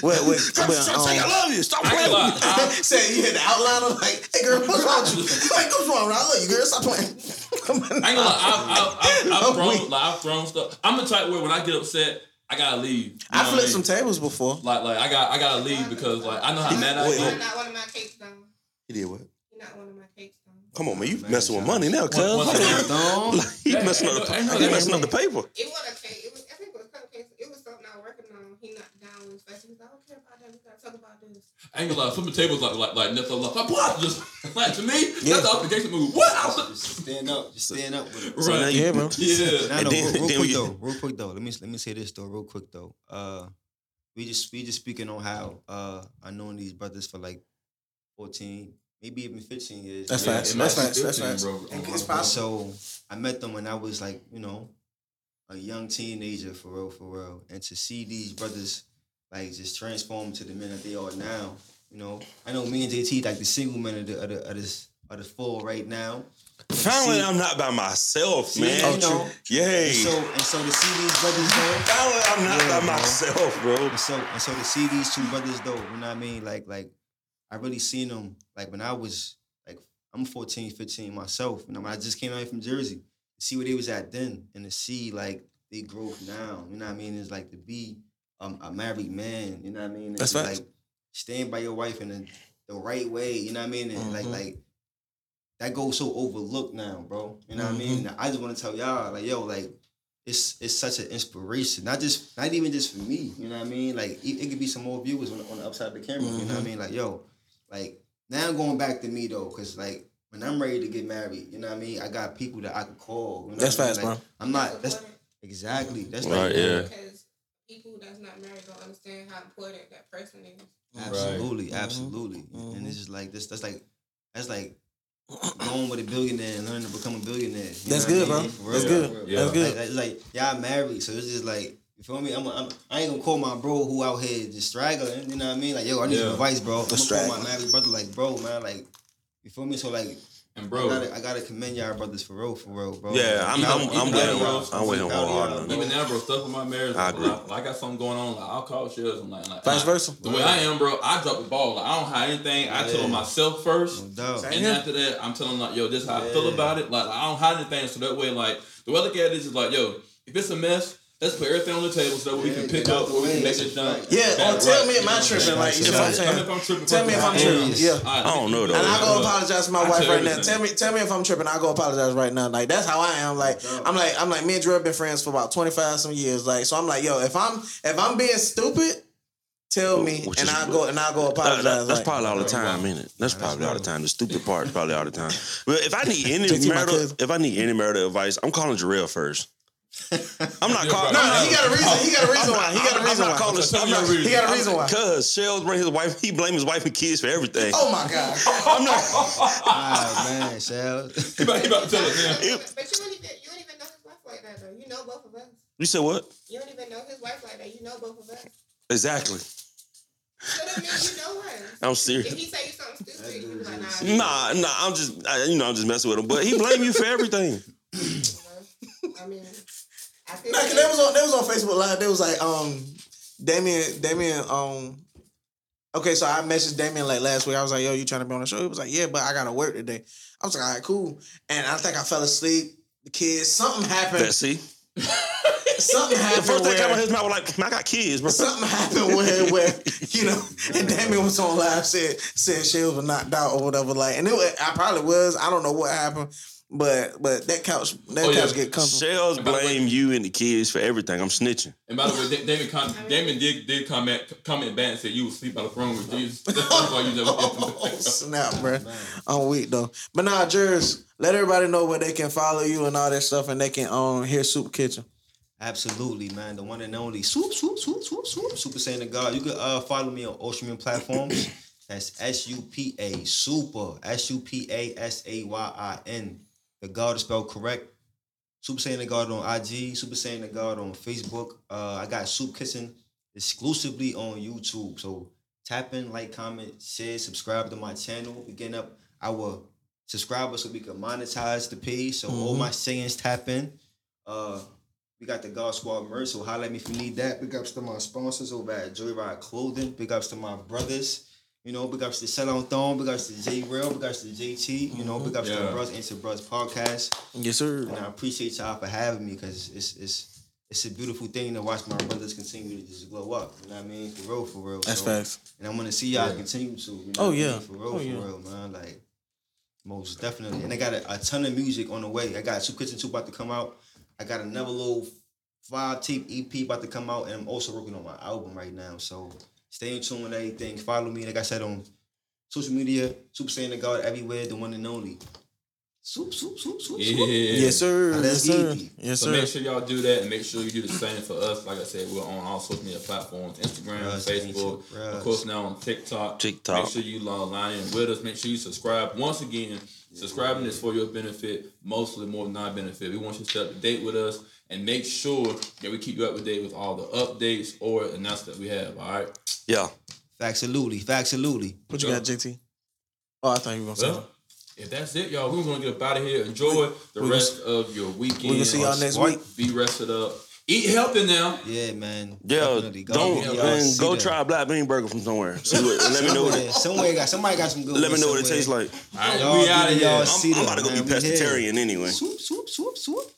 Wait, wait. Stop, well, stop saying I um, love you. Stop playing ain't gonna with me. I- Said you hit the outline. I'm like, hey girl, what's wrong with you? Like, what's wrong? I love you, girl. Stop playing. Come on. I ain't gonna lie, I've, I've, I've, I've I'm thrown like I've thrown stuff. I'm the type where when I get upset, I gotta leave. You know I what flipped mean? some tables before. Like like I got I gotta leave because like I know how mad I Wait, get. you're not one of my cakes though. He did what? You're not one of my cakes though. Come on, man. You Man, messing with money now, cuz. One- one Hold second. on. don't. He messing hey, up the he messing up the paper. It was a cake. It was. I think it was cupcakes. It was something I was working on. He knocked down with his face. He was like, I don't care about that. We gotta talk about this. I ain't gonna lie, flipping tables like like like Nephilim. Like what? Just like to me, Yeah. that's the obligation move. What? I was, Just stand up. Just stand up with it. So now right. you- Yeah, bro. Yeah. Nah, And no, then- real, real quick we- though, real quick though. Let me let me say this though, real quick though. Uh, we just we just speaking on how uh I known these brothers for like fourteen, maybe even fifteen years. That's Yeah, facts. it That's might facts. That's 15, facts. bro. Oh, It's possible. So I met them when I was like, you know, a young teenager for real, for real. And to see these brothers like just transform to the men that they are now, you know. I know me and JT like the single men of the of the of this of the four right now. Finally, See- I'm not by myself, man. you know, Yay. and so and so to see these brothers though. Finally, I'm not Yeah, by bro. myself, bro. And so and so to see these two brothers though, you know what I mean? Like like I really seen them like when I was like I'm 14, 15 myself. You know, I just came out here from Jersey see where they was at then and to see like they growth now. You know what I mean? It's like to be um, a married man. You know what I mean? That's It's facts. like stand by your wife in the, the right way. You know what I mean? And like Mhm. like that goes so overlooked now, bro. You know what I mean? Mm-hmm. I just want to tell y'all, like, yo, like, it's it's such an inspiration. Not just not even just for me. You know what I mean? Like it, it could be some more viewers on, the- on the upside of the camera. You Mm-hmm. know what I mean? Like, yo, like now going back to me though, cause like when I'm ready to get married, you know what I mean? I got people that I could call. You know That's what I mean? fast, Like, bro. I'm not. That's exactly. That's like Right, yeah. Because people that's not married don't understand how important that person is. Absolutely, Mhm. absolutely. Mhm. And it's just like this. That's like that's like going with a billionaire and learning to become a billionaire. That's good, I bro. mean? For That's real. good. Yeah. That's good. Like, it's like y'all married, so it's just like you feel me. I'm, I'm I ain't gonna call my bro who out here just straggling. You know what I mean? Like yo, I need some Yeah. advice, bro. I'm gonna call my married brother like, bro, man, like. You feel me? So like, And I bro, gotta, I gotta commend y'all brothers for real, for real, bro. Yeah, I'm- Like, I'm- even I'm with him. bro, I'm with him proud of y'all, even now, bro, stuff with my marriage, I agree. like, I got something going on. Like I'll call Shells. I'm like, like Vice versa. The way I am, bro, I drop the ball. Like I don't hide anything. I tell Yeah. myself first. No doubt. Same. And here. after that, I'm telling them like, yo, this is how I feel about it. Like I don't hide anything, so that way, like the way I look at it is like, yo, if it's a mess, let's put everything on the table so that we Yeah, can pick up the where we can make That's this done. Yeah, Back or oh, tell me if I You know tripping? Like, you know what I'm Tell me saying? if I'm tripping. Tell me if I'm tripping. Yeah. I don't know, though. And I go Look, apologize to my I wife tell right now. Tell me, tell me if I'm tripping. I go apologize right now. Like that's how I am. Like I'm like I'm like me and Drew have been friends for about 25 some years. Like so I'm like yo, if I'm if I'm being stupid, tell me Which and is- I go and I go apologize. that- that's probably all the time, ain't it? That's probably all the time. The stupid part is probably all the time. But if I need any JT, marital, if I need any marital advice, I'm calling Jarrell first. I'm not calling. no, no, he got a reason. He got a reason why. He got a I'm reason why. calling. I'm me not, your reason. He got a reason why. Cause Shells bring his wife. He blame his wife and kids for everything. Oh my god. I'm not. Ah man, Shell. He about, he about to tell us, man. But you don't even you don't even know his wife like that though. You know both of us. You said what? You don't even know his wife like that. You know both of us. Exactly. So that means you know her. I'm If serious. he say you something stupid, you be like, nah. Nah, nah. I'm just, I, you know, I'm just messing with him. But he blame you for everything. I mean, I feel Nah, 'cause they was on they was on Facebook Live. They was like, um, Damien, Damien, um, okay, so I messaged Damien like last week. I was like, yo, you trying to be on the show? He was like, yeah, but I gotta work today. I was like, all right, cool. And I think I fell asleep. The kids, something happened. That see, something the happened. first thing came out where, his mouth was like, "Man, I got kids, bro." something happened where, where you know, and Damien was on live said said Shields was knocked out or whatever. Like, and it was, I probably was. I don't know what happened, but but that couch that Oh, yeah. couch get comfortable. Shells And by the way- blame you and the kids for everything. I'm snitching. And by the way, Da- Damon, com- Damon did did comment comment back and said you was asleep by the throne with Jesus. That's why you never Oh, snap, bro. I'm weak though. But nah, Jers, let everybody know where they can follow you and all that stuff, and they can um hear Soup Kitchen. Absolutely, man. The one and only swoop, swoop, swoop, swoop, swoop. Super Saiyan to God. You can uh, follow me on all streaming platforms. That's S U P A Super S U P A S A Y I N. The God is spelled correct. Super Saiyan the God on IG. Super Saiyan the God on Facebook. Uh, I got Soup Kitchen exclusively on YouTube. So tap in, like, comment, share, subscribe to my channel. We getting up our subscribers so we can monetize the page. So all Mhm. my sayings tap in. Uh, we got the God Squad merch, so at me if you need that. Big ups to my sponsors over at Joyride Clothing. Big ups to my brothers. You know, big ups to Sell on Thorn. Big ups to Jarrell. Big ups to JT. You know, mm-hmm. big ups to Yeah. the Bruhs Ain't Your Bruhs podcast. Yes, sir. And I appreciate y'all for having me because it's it's it's a beautiful thing to watch my brothers continue to just glow up. You know what I mean? For real, for real. That's So- facts. And I'm gonna see y'all Yeah. continue to. You know Oh, what I mean? yeah. For real, Oh, for yeah. real, man. Like most definitely. And I got a, a ton of music on the way. I got Soup Kitchen 2 about to come out. I got another little five tape EP about to come out, and I'm also working on my album right now. So stay in tune with everything. Follow me, like I said, on social media, Super Saiyan the God everywhere, the one and only. Soup, soup, soup, soup, Yeah. soup. Yes, sir. Now, Yes, let's sir. get it. Yes, So sir. make sure y'all do that and make sure you do the same for us. Like I said, we're on all social media platforms, Instagram, Russ, Facebook, Russ. of course now on TikTok. TikTok. Make sure you line in with us. Make sure you subscribe. Once again, subscribing is for your benefit, mostly more than our benefit. We want you to stay up to date with us and make sure that we keep you up to date with all the updates or announcements that we have. All right. Yeah. Factsalutely, factsalutely. What you got, JT? Oh, I thought you were gonna say. Well, if that's it, y'all, we're gonna get up out of here. Enjoy the we rest of your weekend. We can see y'all next week. Be rested up. Eat healthy now. Yeah, man. Yeah, Definitely. Go- don't y'all man, see go that. try a black bean burger from somewhere. See what, let me know what Somewhere, it, somewhere got somebody got some good. let me ones know what it tastes like. All right, Y'all we out of here. y'all I'm, see I'm about to go be man. We here. pescatarian anyway. Swoop, swoop, swoop, swoop.